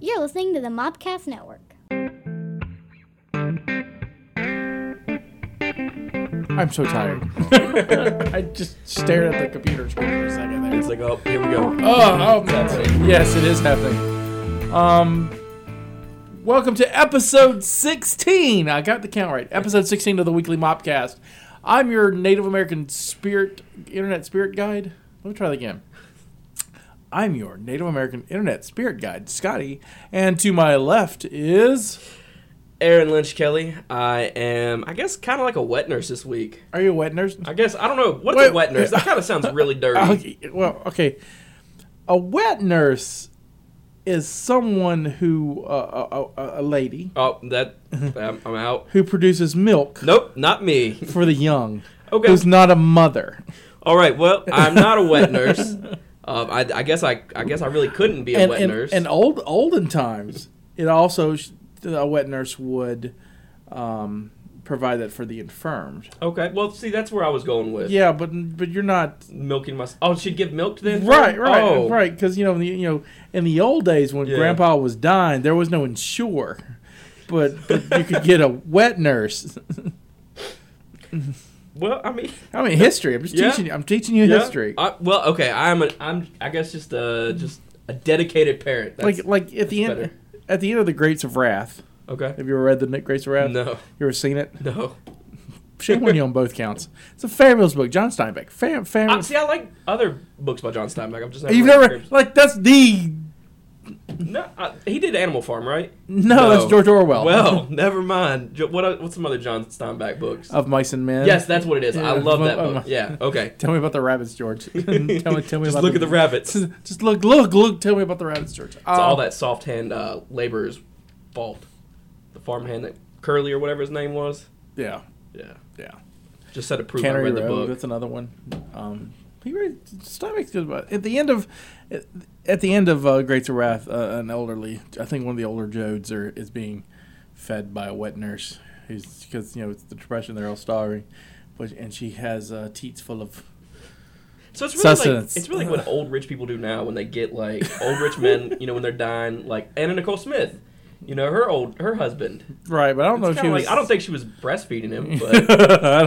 You're listening to the Mopcast Network. I'm so tired. I just stared at the computer screen for a second there. It's like, oh, here we go. Oh, oh, that's it. Yes, it is happening. Um, welcome to episode 16. I got the count right. Episode 16 of the weekly Mopcast. I'm your Native American spirit, internet spirit guide. Let me try that again. I'm your Native American internet spirit guide, Scotty, and to my left is. Aaron Lynch Kelly. I am, I guess, kind of like a wet nurse this week. Are you a wet nurse? I guess I don't know what's Wait, a wet nurse. That kind of sounds really dirty. Okay, well, okay. A wet nurse is someone who, uh, a, a, a lady Oh, that I'm, I'm out. who produces milk Nope, not me. for the young. Okay. Who's not a mother. All right. Well, I'm not a wet nurse. Um, I, I guess I, I guess I really couldn't be a And, wet and, nurse. and old olden times, it also a wet nurse would um, provide that for the infirmed. okay. Well, see, that's where I was going with. Yeah, but but you're not Milking my. Oh, she'd give milk to the infirm? right, right, Oh. right. Because you know, the, you know, in the old days when Yeah. Grandpa was dying, there was no insure, but, but you could get a wet nurse. Well, I mean, I mean, history. I'm just Yeah. teaching you. I'm teaching you yeah. history. I, well, okay. I'm a, I'm, I guess just a, just a dedicated parent. That's, like like at the end better. at the end of the Grapes of Wrath. okay. Have you ever read the Nick Grapes of Wrath? No, You ever seen it? no. Shame on you on both counts. It's a fabulous book. John Steinbeck. Fam, I, fabulous. see, I like other books by John Steinbeck. I'm just never You've never like that's the No, I, he did Animal Farm, right? no, that's George Orwell. Well, never mind. Jo- What what's some other John Steinbeck books? of mice and men. yes, that's what it is. I love that of- book. Yeah. Okay. Tell me about the rabbits, George. tell me, tell me Just about look at the rabbits. It's Just look, look, look. Tell me about the rabbits, George. Oh, all that soft hand uh, laborer's fault. The farmhand that Curly or whatever his name was. Yeah, Yeah. yeah. Just said to prove I Cannery read the book. That's another one. Um, he read Steinbeck's good about at the end of at the end of uh, Grapes of Wrath. Uh, an elderly, I think one of the older Joads are is being fed by a wet nurse. Who's because you know it's the depression. They're all starving, but and she has uh, teats full of So it's really like Sustenance. it's really like what old rich people do now when they get like old rich men, you know, when they're dying, like Anna Nicole Smith. You know, her old her husband. right. But I don't know if she kinda was. like, I don't think she was breastfeeding him, but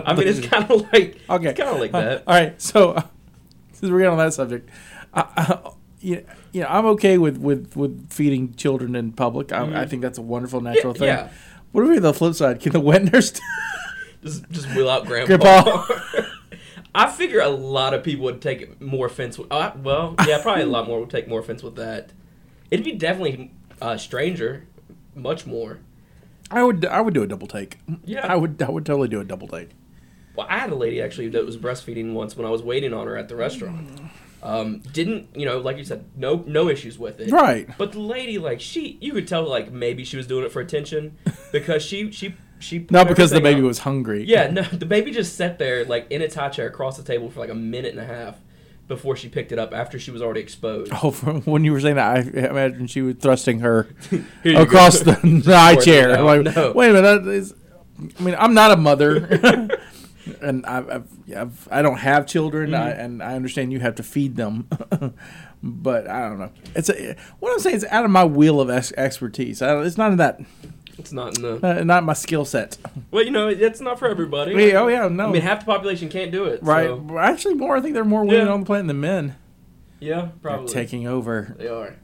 I mean, it's kind of like Okay. it's kind of like Uh, that. all right, so uh, since we're getting on that subject, I, you, know, I'm okay with, with, with feeding children in public. I, I think that's a wonderful natural thing. Mm-hmm. yeah. What if we the flip side? Can the wet nurse? Just just wheel out grandpa. Grandpa. I figure a lot of people would take more offense with. Uh, well, yeah, probably a lot more would take more offense with that. It'd be definitely a stranger, much more. I would I would do a double take. Yeah. I would I would totally do a double take. Well, I had a lady actually that was breastfeeding once when I was waiting on her at the restaurant. Um, didn't you know? Like you said, no no issues with it. Right. But the lady, like she, you could tell like maybe she was doing it for attention because she she she. Not because the baby out. was hungry. Yeah, no, the baby just sat there like in its high chair across the table for like a minute and a half before she picked it up after she was already exposed. Oh, from when you were saying that, I imagine she was thrusting her across the, the high chair. Like, No. wait a minute. That is, I mean, I'm not a mother, and I've, I've, I've I don't have children, Mm-hmm. and I understand you have to feed them. but I don't know. It's a, what I'm saying is out of my wheel of ex- expertise. I, it's not in that, It's not in the. uh, not my skill set. Well, you know, it's not for everybody. Yeah, oh yeah, no. I mean, half the population can't do it. right. so- Actually, more. I think there are more women Yeah. on the planet than men. yeah, They're probably. taking over. They're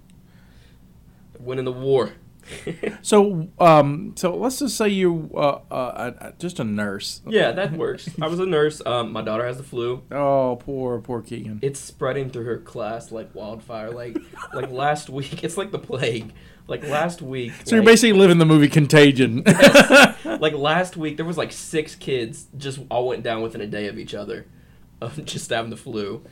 winning the war. So, um, so let's just say you, uh, uh, uh, just a nurse. yeah, that works. I was a nurse. Um, my daughter has the flu. Oh, poor, poor Keegan. It's spreading through her class like wildfire. Like, like last week, it's like the plague. Like last week. So you're basically living the movie Contagion. like last week there was like six kids just all went down within a day of each other of just having the flu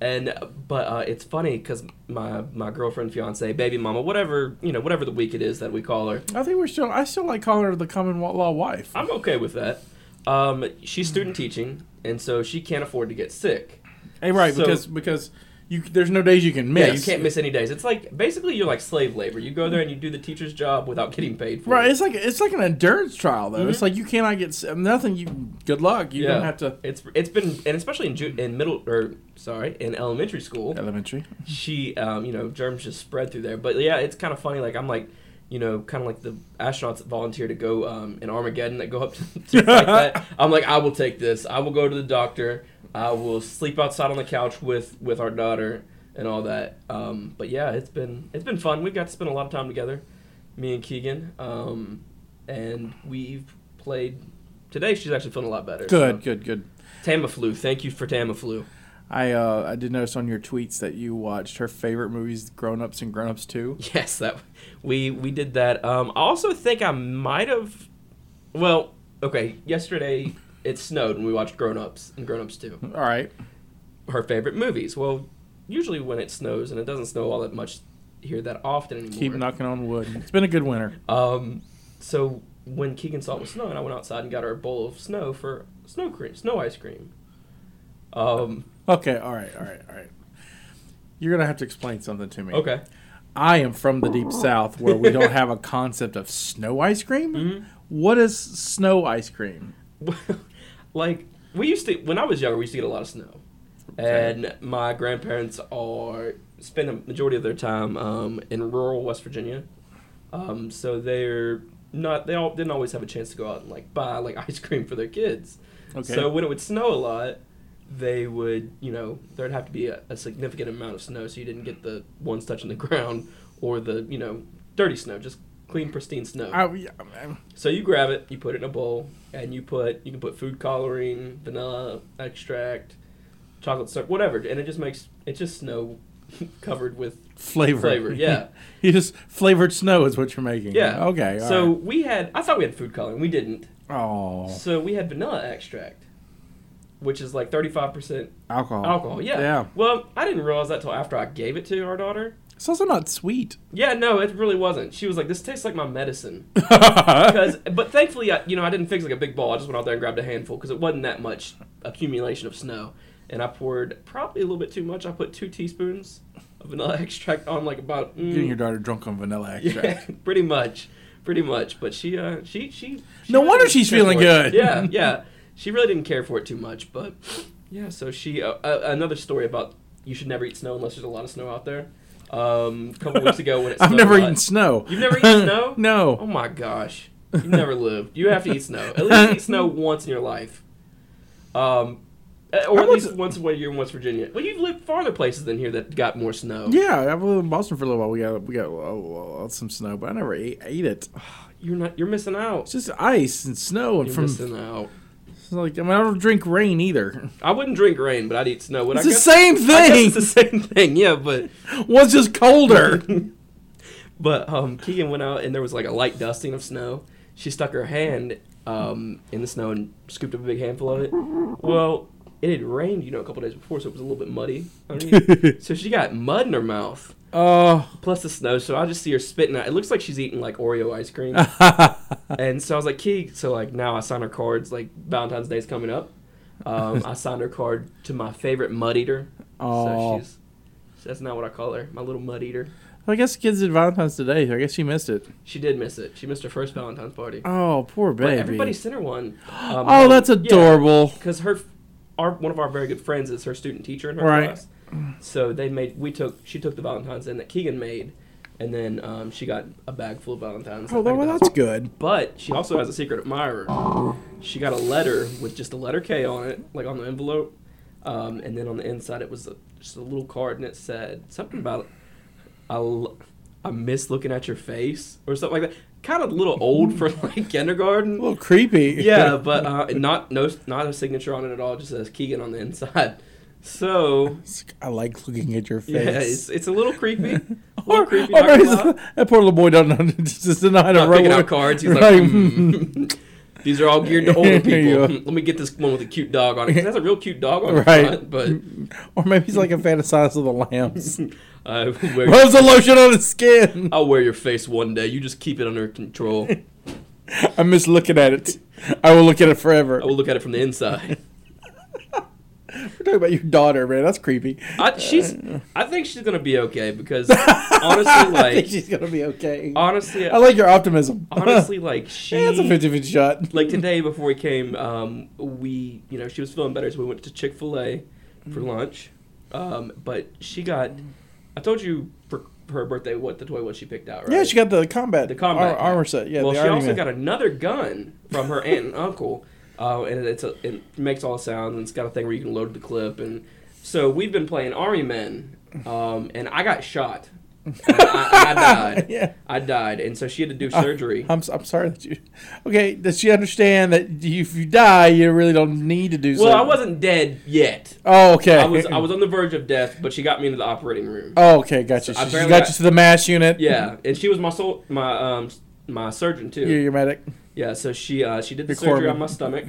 and but uh, it's funny because my my girlfriend fiance baby mama whatever you know whatever the week it is that we call her I think we're still. I still like calling her the common law wife. i'm okay with that um, she's student teaching and so she can't afford to get sick Hey, right? So- because because you there's no days you can miss. Yeah, you can't miss any days. It's like basically you're like slave labor. You go there and you do the teacher's job without getting paid for Right, it. Right. It's like it's like an endurance trial though. It's Mhm. like you cannot get nothing. You good luck. You don't have to It's it's been and especially in ju- in middle or sorry in elementary school, elementary. she um you know germs just spread through there. But yeah, it's kind of funny. Like I'm like you know kind of like the astronauts that volunteer to go um in Armageddon that go up to, to fight that. I'm like I will take this. I will go to the doctor. I will sleep outside on the couch with with our daughter and all that. Um, but yeah, it's been it's been fun. We've got to spend a lot of time together, me and Keegan. Um, and we've played. Today she's actually feeling a lot better. Good, so- good, good. Tamiflu. Thank you for Tamiflu. I uh, I did notice on your tweets that you watched her favorite movies, Grown Ups and Grown Ups Two. Yes, that we we did that. Um, I also think I might have. Well, okay. Yesterday it snowed and we watched Grown Ups and Grown Ups Two. All right. Her favorite movies. Well, usually when it snows and it doesn't snow all that much here that often anymore. Keep knocking on wood. It's been a good winter. Um, so when Keegan saw it was snowing, I went outside and got her a bowl of snow for snow cream, snow ice cream. Um, Okay. All right. All right. All right. You're gonna have to explain something to me. okay. I am from the deep south where we don't have a concept of snow ice cream. Mhm. What is snow ice cream? like we used to when I was younger, we used to get a lot of snow, and my grandparents are spend a majority of their time um, in rural West Virginia, um, so they're not they all didn't always have a chance to go out and like buy like ice cream for their kids. Okay. So when it would snow a lot, they would you know there'd have to be a, a significant amount of snow, so you didn't get the ones touching the ground or the you know dirty snow, just clean pristine snow. Yeah, man. So you grab it, you put it in a bowl, and you put you can put food coloring, vanilla extract, chocolate syrup, whatever, and it just makes it's just snow covered with flavor. flavor. Yeah, you just flavored snow is what you're making. yeah. Okay. So we had I thought we had food coloring, we didn't. oh, So we had vanilla extract, which is like thirty five percent alcohol. alcohol. Yeah. Yeah. Well, I didn't realize that till after I gave it to our daughter. It's also not sweet. Yeah, no, it really wasn't. She was like, "This tastes like my medicine." because but thankfully I, you know i didn't fix like a big ball i just went out there and grabbed a handful because it wasn't that much accumulation of snow and i poured probably a little bit too much i put two teaspoons of vanilla extract on like about mm, Getting your daughter drunk on vanilla yeah, extract. pretty much pretty much but she uh she she, she No really wonder she's feeling good. yeah yeah she really didn't care for it too much but yeah so she uh, uh, another story about you should never eat snow unless there's a lot of snow out there um a couple weeks ago when it I've never eaten snow. You've never eaten snow? no. Oh my gosh. You've never lived. You have to eat snow. At least eat snow once in your life. Um, uh, or at least once a year in West Virginia. Well, you've lived farther places than here that got more snow. Yeah, I've lived in Boston for a little while. We got we got uh, some snow, but I never ate, ate it. You're not. You're missing out. It's just ice and snow, and You're from missing out. It's like I mean I don't drink rain either. I wouldn't drink rain, but I'd eat snow. Would It's I the guess- same thing. it's the same thing. Yeah, but One's just colder. but um, Keegan went out and there was like a light dusting of snow. She stuck her hand um, in the snow and scooped up a big handful of it. Well, it had rained, you know, a couple days before, so it was a little bit muddy. so she got mud in her mouth, Oh. plus the snow. So I just see her spitting out. It looks like she's eating like Oreo ice cream. And so I was like, Key. So like now I sign her cards. Like Valentine's Day's coming up. Um, I signed her card to my favorite mud eater. Oh. So she's. That's not what I call her. My little mud eater. I guess kids did Valentine's today. I guess she missed it. She did miss it. She missed her first Valentine's party. Oh, poor But baby. everybody sent her one. Um, oh, that's adorable. Because her, our one of our very good friends is her student teacher in her Right. class. So they made. We took. She took the Valentine's in that Keegan made, and then um, she got a bag full of Valentines. Oh, well, that's good. But she also has a secret admirer. She got a letter with just a letter K on it, like on the envelope, um, and then on the inside it was a, just a little card, and it said something about I, l- I miss looking at your face or something like that. Kind of a little old for like kindergarten. A little creepy. Yeah, but uh, not no not a signature on it at all. It just says Keegan on the inside. So I like looking at your face. yeah, it's it's a little creepy. A Or, little creepy. or not gonna maybe lie. that poor little boy doesn't just doesn't know how to not roll picking it. out cards. He's like. "Hmm, these are all geared to older people. Let me get this one with a cute dog on it. 'cause That's a real cute dog on Right. front, but Or maybe he's like a fantasize of the lambs. uh, Rubs the lotion on his skin. I'll wear your face one day. You just keep it under control. I miss looking at it. I will look at it forever. I will look at it from the inside. We're talking about your daughter, man. That's creepy. I, she's. I think she's gonna be okay because honestly, like I think she's gonna be okay. honestly, I like your optimism. honestly, like she. yeah, it's a 50-50 shot. like today before we came, um, we you know she was feeling better, so we went to Chick Fil A for lunch. Um, but she got. I told you for, her birthday what the toy was she picked out, right? Yeah, she got the combat, The combat ar- armor set. Yeah, well, the she also Man. got another gun from her aunt and uncle, uh, and it's a, it makes all the sounds and it's got a thing where you can load the clip. And so we've been playing Army Men, um, and I got shot. I, I died. yeah. I died, and so she had to do surgery. I'm, s- I'm sorry that you. Okay, does she understand that you, if you die, you really don't need to do well, I wasn't dead yet. Oh, okay. I was I was on the verge of death, but she got me into the operating room. Oh, okay, gotcha. So she, got I- you to the MASH unit. Yeah, and she was my soul, my um my surgeon too. You're your medic. Yeah, so she uh, she did the Your surgery on my stomach,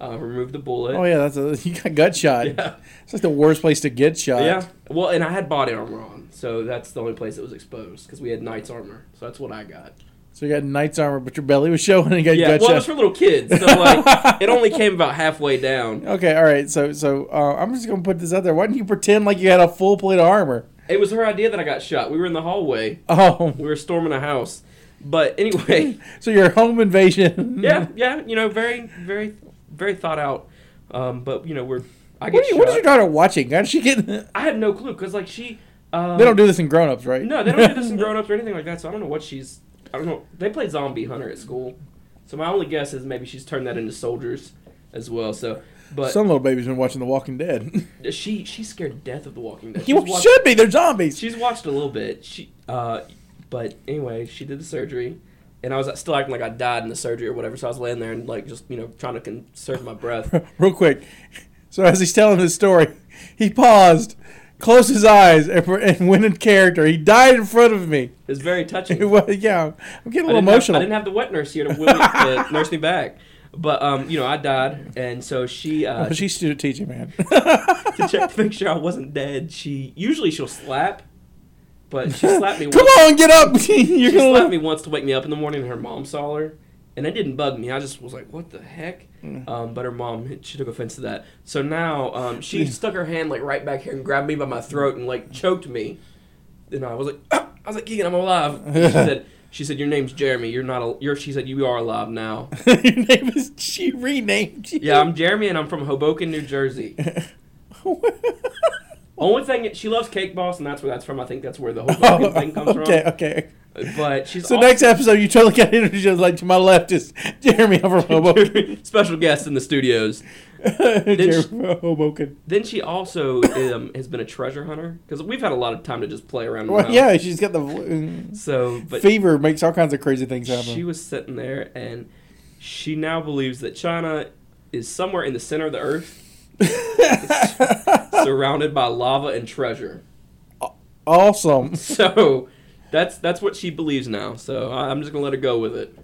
uh, removed the bullet. Oh yeah, that's a you got gut shot. Yeah. It's like the worst place to get shot. Yeah. Well, and I had body armor on, so that's the only place that was exposed because we had knight's armor. So that's what I got. So you got knight's armor, but your belly was showing, and you got Yeah. gut Well, it was for little kids, so like it only came about halfway down. Okay, all right. So so uh, I'm just gonna put this out there. Why didn't you pretend like you had a full plate of armor? It was her idea that I got shot. We were in the hallway. Oh, We were storming a house. But anyway, so your home invasion. yeah, yeah, you know, very, very, very thought out. Um, but you know, we're I What, get you, what is your daughter watching? How did she get? I had no clue because like she. Um, don't do this in grown ups, right? No, they don't do this in grown ups or anything like that. So I don't know what she's. I don't know. They play Zombie Hunter at school, so my only guess is maybe she's turned that into soldiers as well. So, but Some little baby's been watching The Walking Dead. she she's scared to death of The Walking Dead. you watched- should be. They're zombies. She's watched a little bit. She, uh, but anyway, she did the surgery, and I was still acting like I died in the surgery or whatever. So I was laying there and like just you know trying to conserve my breath. Real quick. So as he's telling his story, he paused, closed his eyes, and, and went in character. He died in front of me. It was very touching. It was, yeah, I'm getting a little have, emotional. I didn't have the wet nurse here to, will to nurse me back. But um, you know, I died, and so she uh, she's student teaching, man. to check to make sure I wasn't dead. She usually she'll slap, but she slapped me. Come once. on, get up. You're She slapped me once to wake me up in the morning, and her mom saw her, and it didn't bug me. I just was like, "What the heck?" Mm. Um, but her mom, she took offense to that. So now um, she stuck her hand like right back here and grabbed me by my throat and like choked me. And I was like, "Ah!" I was like, "Keegan, I'm alive." She said, "She said your name's Jeremy. You're not. A, you're." She said you are alive now. Your name is. She renamed you. Yeah, I'm Jeremy, and I'm from Hoboken, New Jersey. Only thing she loves Cake Boss, and that's where that's from. I think that's where the Hoboken thing comes Oh, okay, from. okay. But she's So also- next episode, you totally got introduced. Like to my left is Jeremy from Hoboken. special guest in the studios. Jeremy she- Hoboken. Then she also um, has been a treasure hunter because we've had a lot of time to just play around. Well, yeah, she's got the So, but fever makes all kinds of crazy things happen. she was sitting there, and she now believes that China is somewhere in the center of the earth, surrounded by lava and treasure. awesome. So, that's that's what she believes now. So I'm just gonna let her go with it.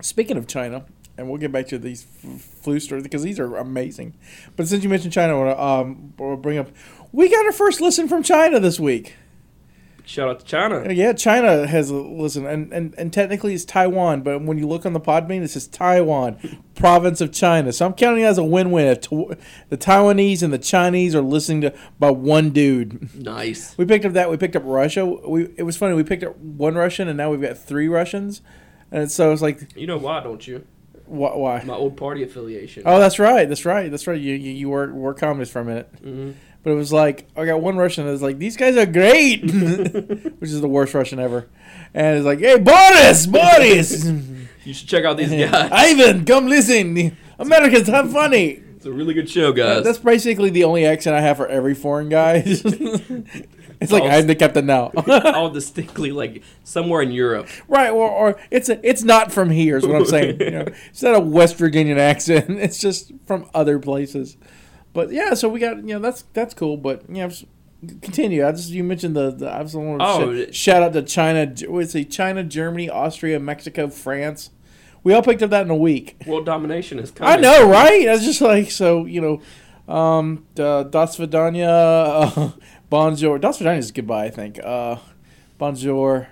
Speaking of China, and we'll get back to these f- flu stories because these are amazing. But since you mentioned China, I want to um, bring up. We got our first listen from China this week. Shout out to China. Yeah, China has listen, and, and, and technically it's Taiwan, but when you look on the Podbean, it says Taiwan, province of China. So I'm counting it as a win-win. If tw- The Taiwanese and the Chinese are listening to by one dude. Nice. We picked up that. We picked up Russia. We it was funny. We picked up one Russian, and now we've got three Russians, and so it's like, You know why, don't you? wh- why? My old party affiliation. Oh, that's right. That's right. That's right. You you, you were were communist for a minute, hmm but it was like I got one Russian that was like, "These guys are great," which is the worst Russian ever, and it's like, "Hey, Boris, Boris, You should check out these guys. Ivan, come listen. Americans have funny." It's a really good show, guys. That's basically the only accent I have for every foreign guy. it's like. I'm the captain now. all distinctly like somewhere in Europe. Right, or, or it's a, it's not from here. Is what I'm saying. You know, it's not a West Virginian accent. It's just from other places. But yeah, so we got you know that's that's cool. But you know, just continue. I just you mentioned the, the I just want to Oh, sh- shout out to China. Is it? China, Germany, Austria, Mexico, France. We all picked up that in a week. World domination is coming. I know, right? I was just like so you know, um, uh, Das Vidania, uh, Bonjour. Das Vidania is goodbye, I think. Uh, bonjour,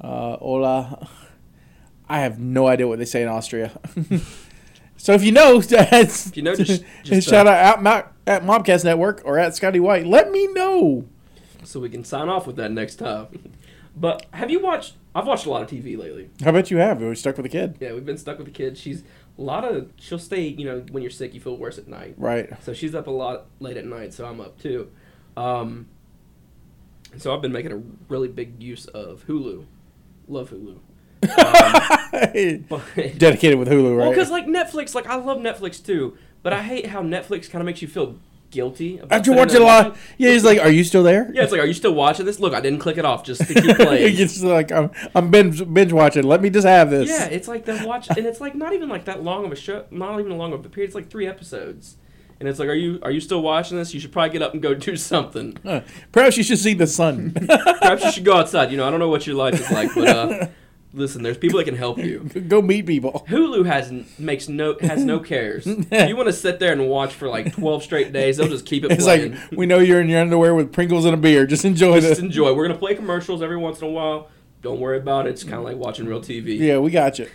uh, hola. I have no idea what they say in Austria. So if you know, if you know, just- just, shout uh, out at, at Mopcast Network or at Scotty White. Let me know. so we can sign off with that next time. But have you watched? I've watched a lot of TV lately. How about you have? We're stuck with a kid, Yeah, we've been stuck with the kid. She's a lot of. She'll stay. You know, when you're sick, you feel worse at night. right? So she's up a lot late at night. So I'm up too. Um, so I've been making a really big use of Hulu. Love Hulu. Um, but Dedicated with Hulu, right? Well, because like Netflix, like I love Netflix too, but I hate how Netflix kind of makes you feel guilty. About After watching a lot, yeah, he's like, "Are you still there?" Yeah, it's like, are you still watching this? Look, I didn't click it off just to keep playing. it's like I'm, I'm binge, binge watching. Let me just have this. yeah, it's like they watch, and it's like not even like that long of a show, not even a long of a period. It's like three episodes, and it's like, are you are you still watching this? You should probably get up and go do something. Uh, perhaps you should see the sun. Perhaps you should go outside. You know, I don't know what your life is like, but uh, listen, there's people that can help you. Go meet people. Hulu has makes no has no cares. if you want to sit there and watch for like twelve straight days, they'll just keep it It's playing. like we know you're in your underwear with Pringles and a beer. Just enjoy just this. enjoy. We're gonna play commercials every once in a while. Don't worry about it. It's kind of like watching real TV. Yeah, we got you.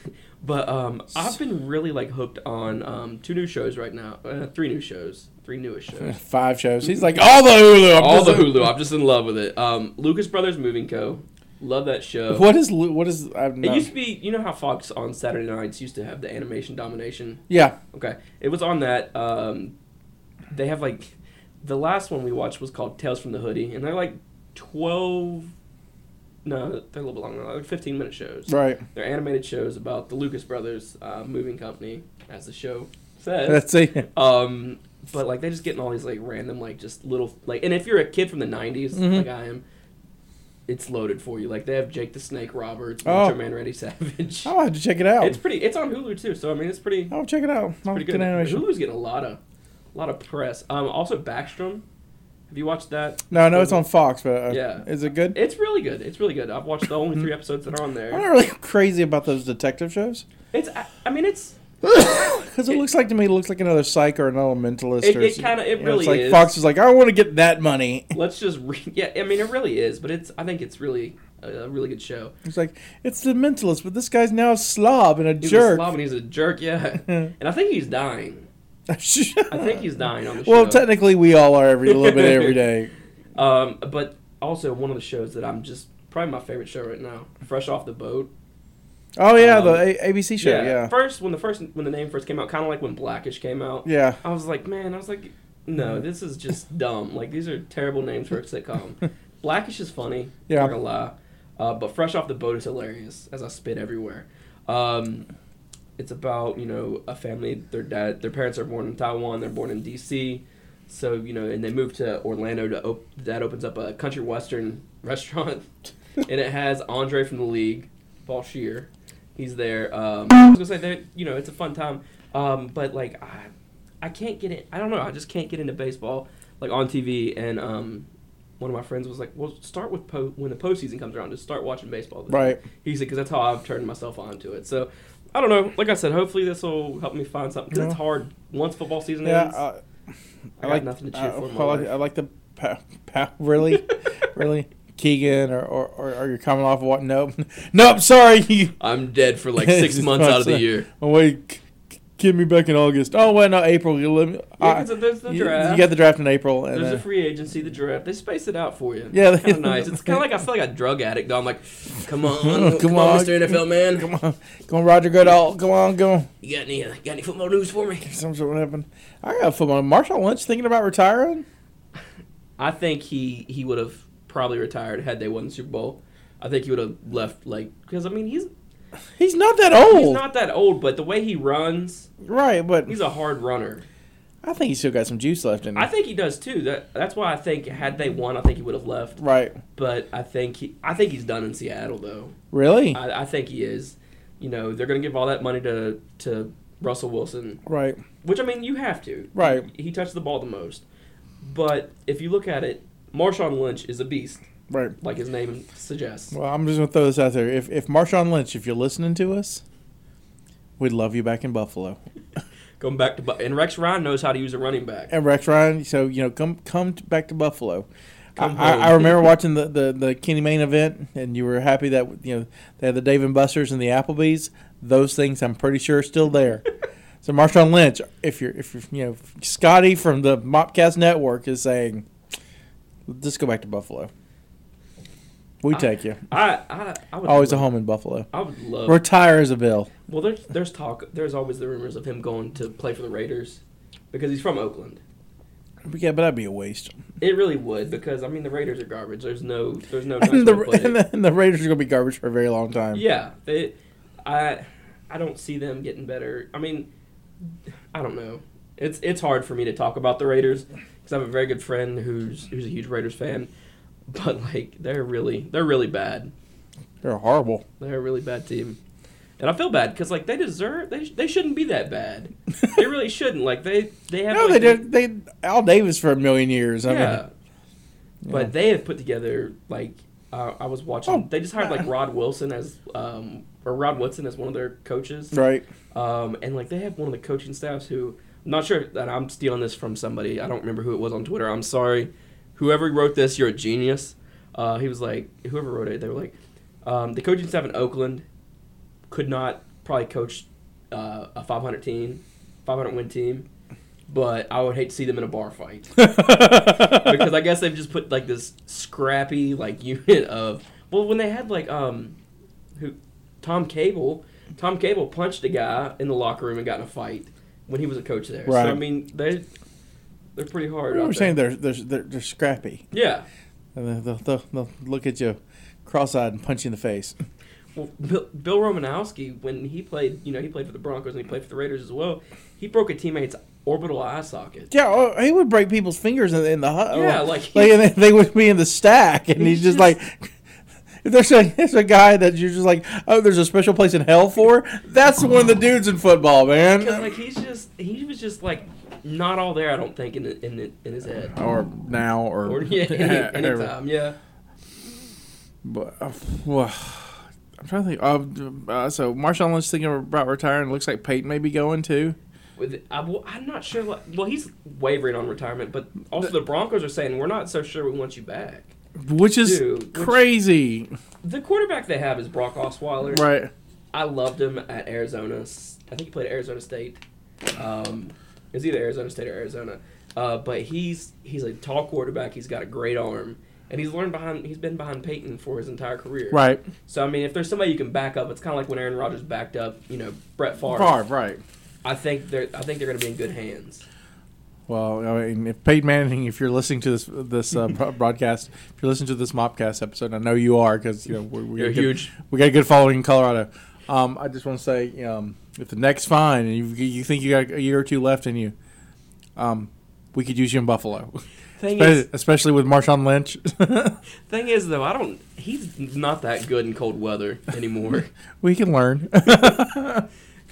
But um, I've been really like hooked on um, two new shows right now. Uh, three new shows. Three newest shows. Five shows. He's like all the Hulu. I'm All the Hulu. I'm just in love with it. Um, Lucas Brothers Moving Co. Love that show. What is what is? I've It not, used to be, you know how Fox on Saturday nights used to have the animation domination. yeah. Okay, it was on that. Um, they have like the last one we watched was called Tales from the Hoodie, and they're like twelve. No, they're a little bit longer, like fifteen minute shows. Right. They're animated shows about the Lucas Brothers uh, moving company, as the show says. Let's see. Um, but like they just getting all these like random like just little like, and if you're a kid from the '90s Mhm. like I am, it's loaded for you. Like they have Jake the Snake Roberts, Oh. Man Randy Savage. I'll have to check it out. It's pretty. It's on Hulu too, so I mean it's pretty I'll check it out. I'll pretty good. animation. Hulu's getting a lot of, a lot of press. Um, also Backstrom. Have you watched that? No, I know it's on Fox, but uh, Yeah. is it good? It's really good. It's really good. I've watched the only three episodes that are on there. I'm not really crazy about those detective shows It's. I- I mean, it's. because it, looks like to me it looks like another Psych or an Elementalist. It- or it s- kinda- it you know, really it's like is. Fox is like, I want to get that money. Let's just. Re- yeah, I mean, it really is, but it's. I think it's really a, a really good show. It's like it's the Mentalist, but this guy's now a slob and a He's jerk. a slob and he's a jerk. Yeah, and I think he's dying. I think he's dying on the show. well, technically, we all are every a little bit every day. Um, but also one of the shows that I'm just probably my favorite show right now. Fresh off the boat. Oh yeah, Um, the a- ABC show. Yeah, First, when the first when the name first came out, kind of like when Blackish came out. yeah. I was like, man, I was like, no, this is just dumb. Like these are terrible names for a sitcom. Blackish is funny. Yeah. Not gonna lie. Uh, but Fresh Off the Boat is hilarious as I spit everywhere. Um, it's about you know a family. Their dad, their parents are born in Taiwan. They're born in D.C. So you know, and they move to Orlando to op- dad opens up a country western restaurant, and it has Andre from the league, Paul Scheer. He's there. Um, I was gonna say that you know it's a fun time, um, but like I, I can't get it. I don't know. I just can't get into baseball like on TV. And um, one of my friends was like, "Well, start with po- when the postseason comes around. Just start watching baseball." Then. Right. He said, "Because that's how I've turned myself on to it." So I don't know. Like I said, hopefully this will help me find something because it's hard once football season Yeah, ends. uh, I got nothing to cheer uh, for I like. I like the pa- pa- really, really Keegan or or, or, or you're coming off of what? Nope, nope. Sorry. I'm dead for like six months out of the year. Oh wait, k- k- give me back in August. Oh wait, no, April. You let me. Yeah, I- 'cause there's the you, draft. you got the draft in April, and There's uh, the free agency, the draft. They space it out for you. Yeah, it's kind of nice. It's kind of like I feel like a drug addict. Though I'm like, come on, Come come, on. on, Mr. NFL man. come on, come on, Roger Goodell. Come on, go on. You got any uh, got any football news for me? Some sort of happened. I got football. Marshawn Lynch thinking about retiring. I think he he would have probably retired had they won the Super Bowl. I think he would have left like because I mean he's He's not that old, he's not that old, but the way he runs, right? But he's a hard runner. I think he's still got some juice left in him. I think he does too. That that's why I think had they won, I think he would have left. right? But I think he I think he's done in Seattle though. Really? I, I think he is. You know they're gonna give all that money to to Russell Wilson, right. which I mean you have to. Right. He, he touched the ball the most. But if you look at it, Marshawn Lynch is a beast, Right. like his name suggests. Well, I'm just gonna throw this out there. If if Marshawn Lynch, if you're listening to us, we'd love you back in Buffalo. Going back to Bu- and Rex Ryan knows how to use a running back. And Rex Ryan, so you know, come come back to Buffalo. I, I. I remember watching the, the, the Kenny Main event, and you were happy that you know they had the Dave and Buster's and the Applebee's. Those things, I'm pretty sure, are still there. So Marshawn Lynch, if you're if you're you know Scotty from the Mopcast Network is saying, just go back to Buffalo. We take you. I, I, I would Always a home in Buffalo. I would love. Retire as a Bill. well, there's there's talk. There's always the rumors of him going to play for the Raiders because he's from Oakland. Yeah, but that'd be a waste. It really would because I mean the Raiders are garbage. There's no there's no. nice And the, way to put and the and the Raiders are gonna be garbage for a very long time. Yeah, they, I I don't see them getting better. I mean, I don't know. It's it's hard for me to talk about the Raiders because I have a very good friend who's who's a huge Raiders fan, but like they're really they're really bad. They're horrible. They're a really bad team, and I feel bad because like they deserve they they shouldn't be that bad. they really shouldn't. Like they they have No, like, they did. They Al Davis for a million years. I yeah. mean, But they have put together like uh, I was watching. Oh. they just hired like Rod Wilson as um or Rod Woodson as one of their coaches. right. Um, and like they have one of the coaching staffs who not sure that I'm stealing this from somebody. I don't remember who it was on Twitter. I'm sorry. Whoever wrote this, you're a genius. Uh, he was like, whoever wrote it, they were like, um, the coaching staff in Oakland could not probably coach uh, a 500 team, 500 win team, but I would hate to see them in a bar fight because I guess they've just put like this scrappy like unit of well when they had like um who Tom Cable Tom Cable punched a guy in the locker room and got in a fight when he was a coach there. So I mean they they're pretty hard. We were saying they're, they're they're they're scrappy, yeah. and they'll, they'll, they'll look at you cross-eyed and punch you in the face. Well, Bill, Bill Romanowski when he played, you know, he played for the Broncos and he played for the Raiders as well. He broke a teammate's orbital eye socket. Yeah, oh, he would break people's fingers in, in the hut. Yeah, like like he- and they, they would be in the stack, and he's, He's just, just- like. There's a, there's a guy that you're just like, oh, there's a special place in hell for. That's one of the dudes in football, man. Because like he's just he was just like not all there. I don't think in in in his head. or now, or, Or yeah, any, anytime. Yeah. But uh, well, I'm trying to think. Uh, uh, so Marshawn Lynch thinking about retiring. Looks like Peyton may be going too. With I, I'm not sure. Like, well, he's wavering on retirement, but also the Broncos are saying we're not so sure we want you back. Which is Dude, which- crazy, The quarterback they have is Brock Osweiler. right? I loved him at Arizona. I think he played at Arizona State. Um, it's either Arizona State or Arizona. Uh, but he's he's a tall quarterback. He's got a great arm, and he's learned behind. He's been behind Peyton for his entire career. Right. So I mean, if there's somebody you can back up, it's kind of like when Aaron Rodgers backed up, you know, Brett Favre. Favre, right. I think they're I think they're going to be in good hands. Well, I mean, if Peyton Manning, if you're listening to this this uh, broadcast, if you're listening to this Mopcast episode, I know you are because you know we, we a good- huge. we got a good following in Colorado. Um, I just want to say, um, if the neck's fine and you you think you got a year or two left in you, um, we could use you in Buffalo, Thing is, especially with Marshawn Lynch. thing is though, I don't. He's not that good in cold weather anymore. we can learn.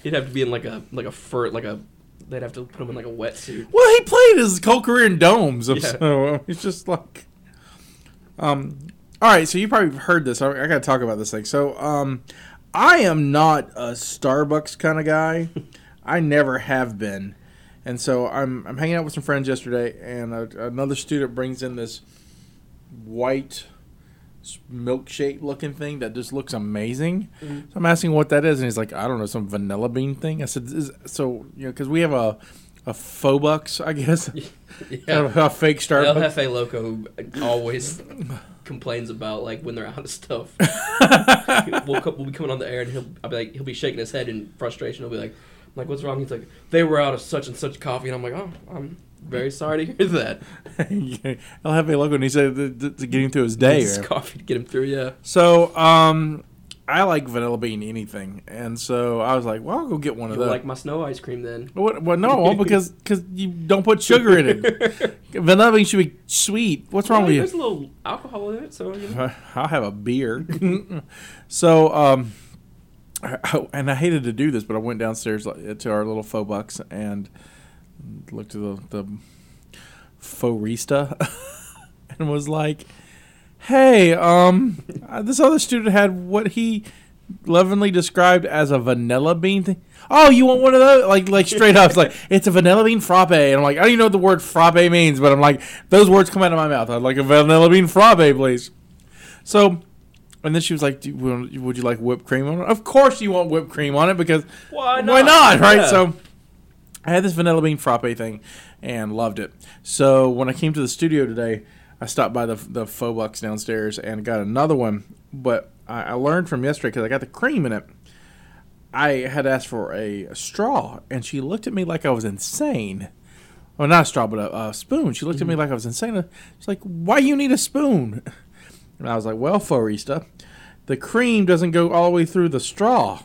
He'd have to be in like a like a fur like a. They'd have to put him in like a wetsuit. Well, he played his whole career in domes, Yeah. so it's just like, um. All right, so you probably heard this. I, I got to talk about this thing. So, um, I am not a Starbucks kind of guy. I never have been, and so I'm I'm hanging out with some friends yesterday, and a, another student brings in this white milkshake looking thing that just looks amazing. Mhm. So I'm asking what that is, and he's like, I don't know, some vanilla bean thing. I said, is, so you know, because we have a a faux bucks, I guess, Yeah. a, a fake El Starbucks. Jefe Loco always complains about like when they're out of stuff. we'll, co- we'll be coming on the air and he'll I'll be like he'll be shaking his head in frustration. He'll be like, like what's wrong? He's like they were out of such and such coffee, and I'm like oh I'm very sorry to hear that. I'll have a logo, and he said to, to, to get him through his day. Or- coffee to get him through. Yeah. So, um, I like vanilla bean anything, and so I was like, well, I'll go get one of You'll those. like my snow ice cream then. What? Well, no, because because you don't put sugar in it. Vanilla bean should be sweet. What's wrong Well, with you? There's a little alcohol in it, so you know. I'll have a beer. so, um, I- and I hated to do this, but I went downstairs to our little faux bucks and looked at the the forista and was like, "Hey, um, uh, this other student had what he lovingly described as a vanilla bean thing." Oh, you want one of those? Like, like straight up, it's like it's a vanilla bean frappe, and I'm like, I don't even know what the word frappe means, but I'm like, those words come out of my mouth. I'd like a vanilla bean frappe, please. So, and then she was like, you, would- "Would you like whipped cream on it?" Of course, you want whipped cream on it because Why not? why not, right? Yeah. So, I had this vanilla bean frappe thing and loved it. So when I came to the studio today, I stopped by the the Phobux downstairs and got another one. But I, I learned from yesterday because I got the cream in it. I had asked for a, straw, and she looked at me like I was insane. Well, not a straw, but a, a spoon. She looked at me mm-hmm. like I was insane. She's like, "Why you need a spoon?" And I was like, "Well, Forista, the cream doesn't go all the way through the straw,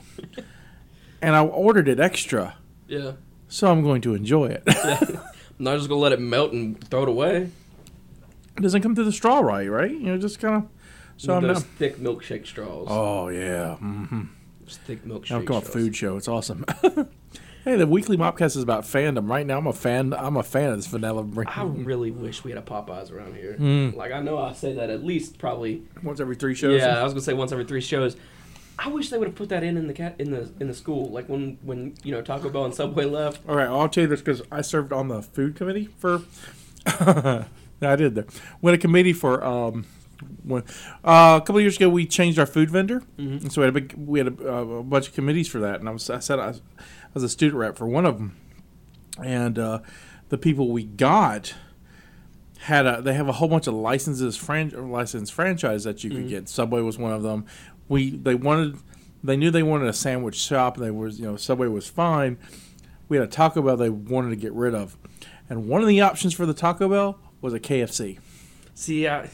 and I ordered it extra, Yeah. So I'm going to enjoy it. I'm not just gonna let it melt and throw it away. it doesn't come through the straw right, right? You know, just kind of. So I'm those not. thick milkshake straws. Oh yeah. Mm-hmm. Those thick milkshake I'm going straws. food show. It's awesome. hey, the weekly mopcast is about fandom. Right now, I'm a fan. I'm a fan of this vanilla. Drink. I really wish we had a Popeyes around here. Mm. Like I know I say that at least probably. Once every three shows. Yeah, I was gonna say once every three shows. I wish they would have put that in in the cat in the in the school, like when when you know Taco Bell and Subway left. All right, I'll tell you this because I served on the food committee for. I did there. We had a committee for um, when, uh, a couple of years ago. We changed our food vendor, Mhm. and so we had a big, we had a, uh, a bunch of committees for that. And I was, I said I was, I was a student rep for one of them, and uh, the people we got had a they have a whole bunch of licenses fran- licensed franchise that you could Mhm. get. Subway was one of them. We they wanted they knew they wanted a sandwich shop and they was you know Subway was fine. We had a Taco Bell they wanted to get rid of. And one of the options for the Taco Bell was a KFC. See, I,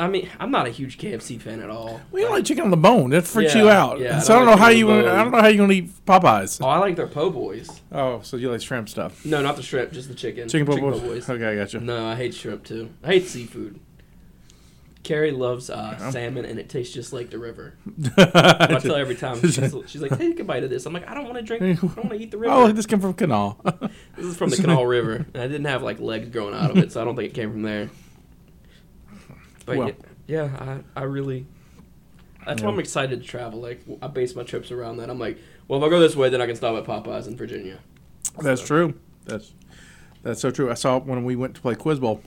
I mean, I'm not a huge KFC fan at all. We don't like chicken on the bone. That freaks Yeah, you out. yeah, so I don't don't know how you wanna- I bone. don't know how you're gonna eat Popeyes. Oh, I like their po' boys. Oh, so you like shrimp stuff. No, not the shrimp, just the chicken. Chicken, po' po' boys. Okay, I got you. No, I hate shrimp too. I hate seafood. Carrie loves uh, salmon, and it tastes just like the river. I tell her every time. She's, she's like, "Take a bite of this." I'm like, "I don't want to drink. I don't want to eat the river. Oh, this came from Kanawha. This is from the Kanawha River, and I didn't have like legs growing out of it, so I don't think it came from there." But Well. yeah, yeah, I, I really. That's why I'm excited to travel. Like, I base my trips around that. I'm like, well, if I go this way, then I can stop at Popeyes in Virginia. That's So- true. That's that's so true. I saw when we went to play Quiz Bowl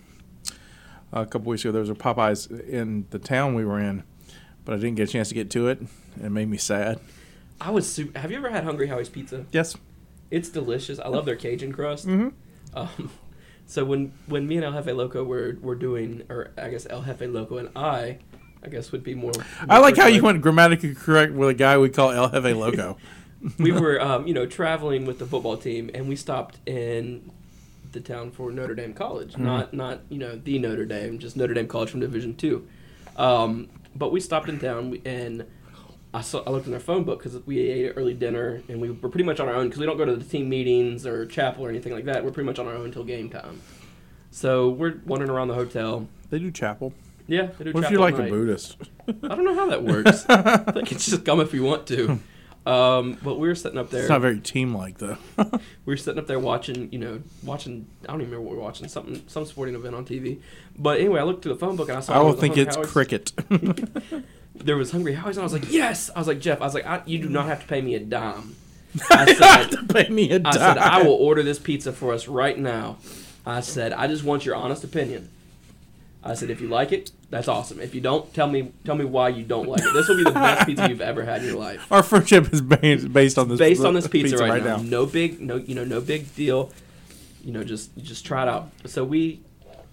a couple weeks ago. There was a Popeyes in the town we were in, but I didn't get a chance to get to it. And it made me sad. I was super. Have you ever had Hungry Howie's pizza? Yes. It's delicious. I love their Cajun crust. Mm-hmm. Um, so when when me and El Jefe Loco were were doing, or I guess El Jefe Loco and I, I guess would be more. I like how you went grammatically correct with a guy we call El Jefe Loco. we were, um, you know, traveling with the football team, and we stopped in the town for Notre Dame College. Mm-hmm. Not not you know the Notre Dame, just Notre Dame College from Division Two. Um, but we stopped in town and. I, saw, I looked in our phone book because we ate early dinner and we were pretty much on our own because we don't go to the team meetings or chapel or anything like that. We're pretty much on our own until game time. So we're wandering around the hotel. They do chapel. Yeah, they do What if chapel you're at like a. Buddhist? I don't know how that works. I think it's just come if you want to. Um, but we were sitting up there. It's not very team like though. we were sitting up there watching, you know, watching. I don't even remember what we were watching. Something, some sporting event on TV. But anyway, I looked through the phone book and I saw. I will think it's cricket. There was Hungry Howie's, and I was like, yes. I was like, Jeff. I was like, I, you do not have to pay me a dime. I said, Pay me a I said, I will order this pizza for us right now. I said, I just want your honest opinion. I said, if you like it, that's awesome. If you don't, tell me, tell me why you don't like it. This will be the best pizza you've ever had in your life. Our friendship is based, based on this. based on this pizza, right, now. No big, no, you know, no big deal. You know, just just try it out. So we,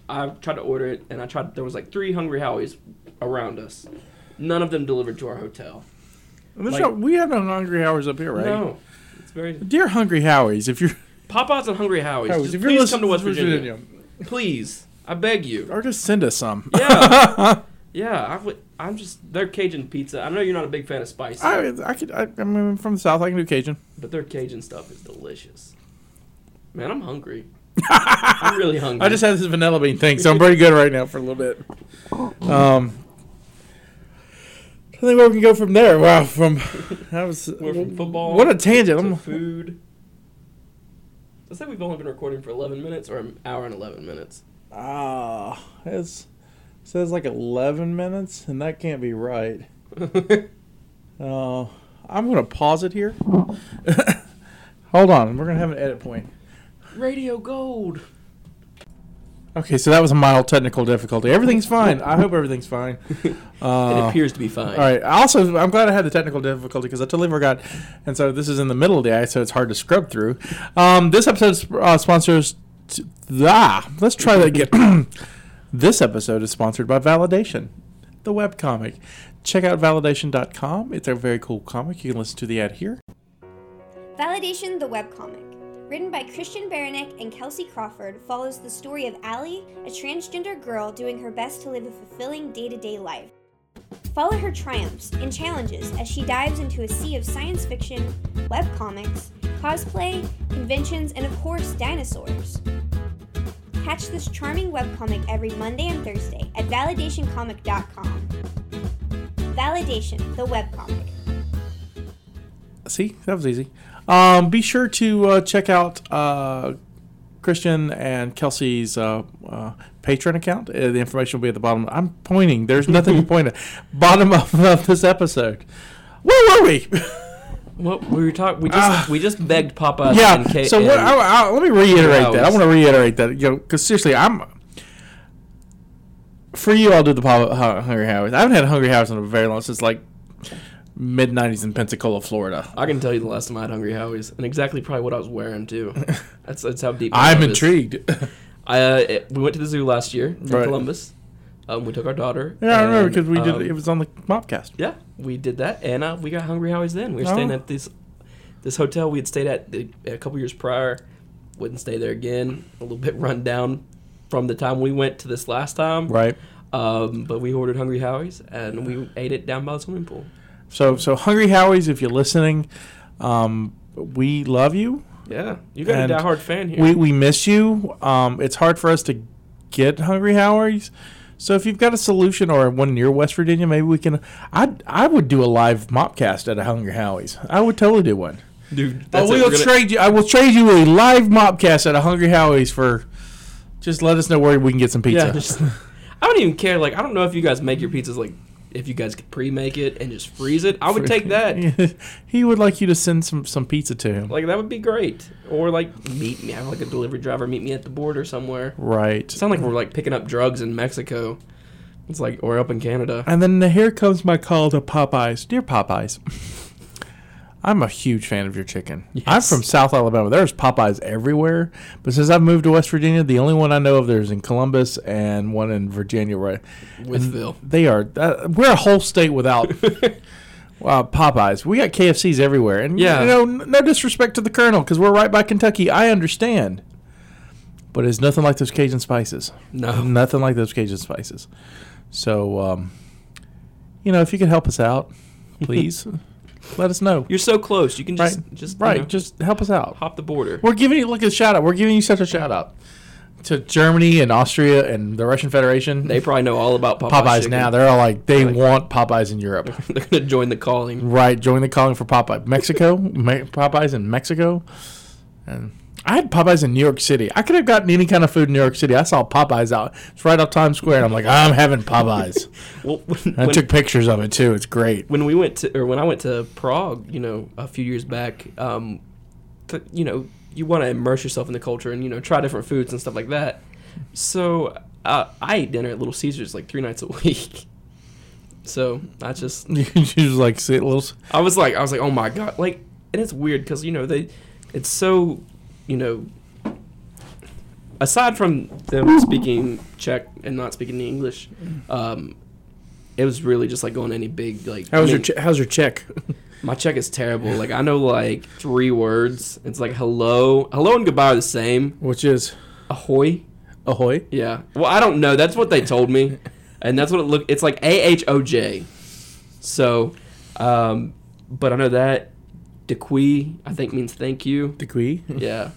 I tried to order it, and I tried. There was like three Hungry Howies around us. None of them delivered to our hotel. Like- show- we have no hungry Howies up here, right? No, it's very Dear Hungry Howies, if you're Popeyes and Hungry Howies. Howies, just please come to West Virginia. Please, I beg you. or just send us some. Yeah. Yeah, I would. I'm just, they're Cajun pizza. I know you're not a big fan of spicy, I, I could. I, I'm from the south. I can do Cajun. but their Cajun stuff is delicious. Man, I'm hungry. I'm really hungry. I just had this vanilla bean thing, so I'm pretty good right now for a little bit. Um, I think where we can go from there. Wow, from that was We're from football. What a tangent! to I'm, food. I say we've only been recording for 11 minutes or an hour and 11 minutes. Ah, it's says like 11 minutes, and that can't be right. Uh, I'm gonna pause it here. Hold on, we're gonna have an edit point. Radio Gold. Okay, so that was a mild technical difficulty. Everything's fine. I hope everything's fine. it Uh, appears to be fine. all right. Also, I'm glad I had the technical difficulty because I totally forgot, and so this is in the middle of the day, so it's hard to scrub through. Um, this episode uh, sponsors. Ah, let's try that again. this episode is sponsored by Validation, the web comic. Check out validation.com. It's a very cool comic. You can listen to the ad here. Validation the webcomic, written by Christian Beranek and Kelsey Crawford, follows the story of Allie, a transgender girl doing her best to live a fulfilling day to day life. Follow her triumphs and challenges as she dives into a sea of science fiction, webcomics, cosplay, conventions, and of course, dinosaurs. Catch this charming webcomic every Monday and Thursday at validationcomic.com. Validation, the webcomic. See, that was easy. Um, be sure to uh, check out uh, Christian and Kelsey's uh, uh, Patreon account. Uh, the information will be at the bottom. I'm pointing. There's nothing to point at. Bottom of, of this episode. Where were we? What we were talking? We just Ah. we just begged Papa. yeah. and Kate. so what, I, I, let me reiterate that. I want to reiterate that. You know, because seriously, I'm. For you, I'll do the Papa Hungry Howie's. I haven't had Hungry Howie's in a very long since like mid '90s in Pensacola, Florida. I can tell you the last time I had Hungry Howie's, and exactly probably what I was wearing too. That's that's how deep. I'm intrigued. I uh, we went to the zoo last year in Right. Columbus. Um, we took our daughter. yeah, I remember and, because we um, did. It was on the Mopcast. Yeah, we did that, and uh, we got Hungry Howie's. Then we were Oh. staying at this this hotel we had stayed at the, a couple years prior. Wouldn't stay there again. A little bit run down from the time we went to this last time. Right. Um, but we ordered Hungry Howie's and we ate it down by the swimming pool. So, so Hungry Howie's, if you're listening, um, we love you. Yeah, you got And a diehard fan here. We we miss you. Um, it's hard for us to get Hungry Howie's. So if you've got a solution or one near West Virginia, maybe we can. I I would do a live mopcast at a Hungry Howie's. I would totally do one. Dude, we'll gonna- trade you. I will trade you a live mopcast at a Hungry Howie's for. Just let us know where we can get some pizza. Yeah, just, I don't even care. Like, I don't know if you guys make your pizzas like if you guys could pre-make it and just freeze it. I would take that. he would like you to send some some pizza to him. Like that would be great. Or like meet me, I have like a delivery driver meet me at the border somewhere. Right. Sound like we're like picking up drugs in Mexico. It's like or up in Canada. And then here comes my call to Popeyes. Dear Popeyes, I'm a huge fan of your chicken. I'm from South Alabama. There's Popeyes everywhere. But since I've moved to West Virginia, the only one I know of there's in Columbus and one in Virginia. Right? Wytheville. They are. Uh, we're a whole state without. Wow, Popeyes. We got KFCs everywhere, and Yeah. you know, no disrespect to the Colonel, because we're right by Kentucky. I understand, but it's nothing like those Cajun spices. No. Nothing like those Cajun spices. So, um, you know, if you could help us out, please let us know. You're so close. You can just right, just you right. know, just help us out. hop the border. We're giving you look at shout out. We're giving you such a shout out to Germany and Austria and the Russian Federation. They probably know all about Popeyes, Popeyes chicken. now. They're all like they Like- want Popeyes in Europe. They're gonna join the calling. right. Join the calling for Popeye. Mexico. Popeyes in Mexico. And I had Popeyes in New York City. I could have gotten any kind of food in New York City. I saw Popeyes out. It's right off Times Square. And I'm like, I'm having Popeyes. Well, when, I when, took pictures of it too. It's great. when we went to or when I went to Prague, you know, a few years back, um, to, you know, you want to immerse yourself in the culture and you know try different foods and stuff like that. So uh, I ate dinner at Little Caesars like three nights a week. So I just You just like see little. I was like I was like oh my god like and it's weird because you know they it's so you know aside from them speaking Czech and not speaking English, um, it was really just like going to any big like. How's I your che- How's your check? my Czech is terrible. Like I know like three words. It's like hello, hello and goodbye are the same. Which is Ahoy. ahoy. Yeah. Well, I don't know. That's what they told me, and that's what it look. It's like A H O J. So, um, but I know that Dequi I think means thank you. Degree. Yeah,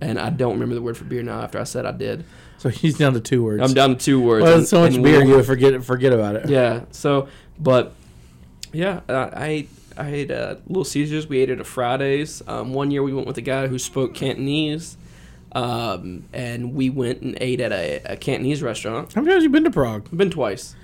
and I don't remember the word for beer now. After I said I did, So he's down to two words. I'm down to two words. Well, and- so much beer you would forget forget about it. Yeah. So, but yeah, I I ate uh, Little Caesars. We ate it at Fridays. Um, one year we went with a guy who spoke Cantonese, um, and we went and ate at a, a Cantonese restaurant. How many times have you been to Prague? I've been twice.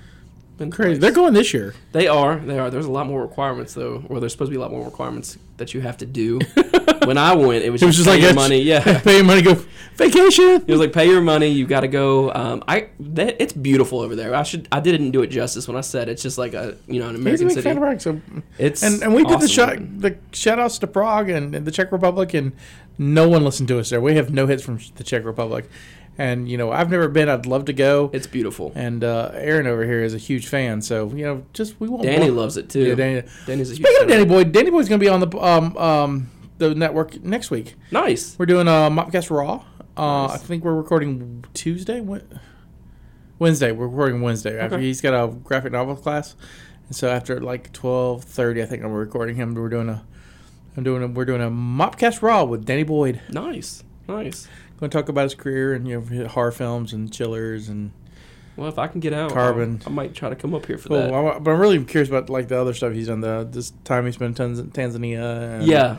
Been Crazy. twice. They're going this year. They are. They are. There's a lot more requirements though, or there's supposed to be a lot more requirements that you have to do. when I went, it was It just, was just pay like your money. Yeah. Pay your money, go vacation. It was like pay your money. You got to go. Um, I that, it's beautiful over there. I should. I didn't do it justice when I said it's just like a you know an American big city. fan of so It's and and we did the awesome shot the shout outs to Prague and, and the Czech Republic and no one listened to us there. We have no hits from the Czech Republic. And you know, I've never been, I'd love to go. It's beautiful. And uh, Aaron over here is a huge fan, so you know, just we want Danny loves it too. Yeah, Danny. Danny's a huge Speaking of fan. Danny Boy, Danny Boy's going to be on the um um the network next week. Nice. We're doing a Mopcast Raw. Uh, Nice. I think we're recording Tuesday. Wed- Wednesday. We're recording Wednesday. After Okay. he's got a graphic novel class, and so after like twelve thirty, I think I'm recording him. We're doing a, I'm doing a, we're doing a Mopcast Raw with Danny Boyd. Nice. Nice. Going to talk about his career and you know horror films and chillers and. Well, if I can get out, Carbon. I'll- I might try to come up here for Cool. that. I'm, but I'm really curious about like the other stuff he's done. The this time he spent in Tanzania. And, Yeah,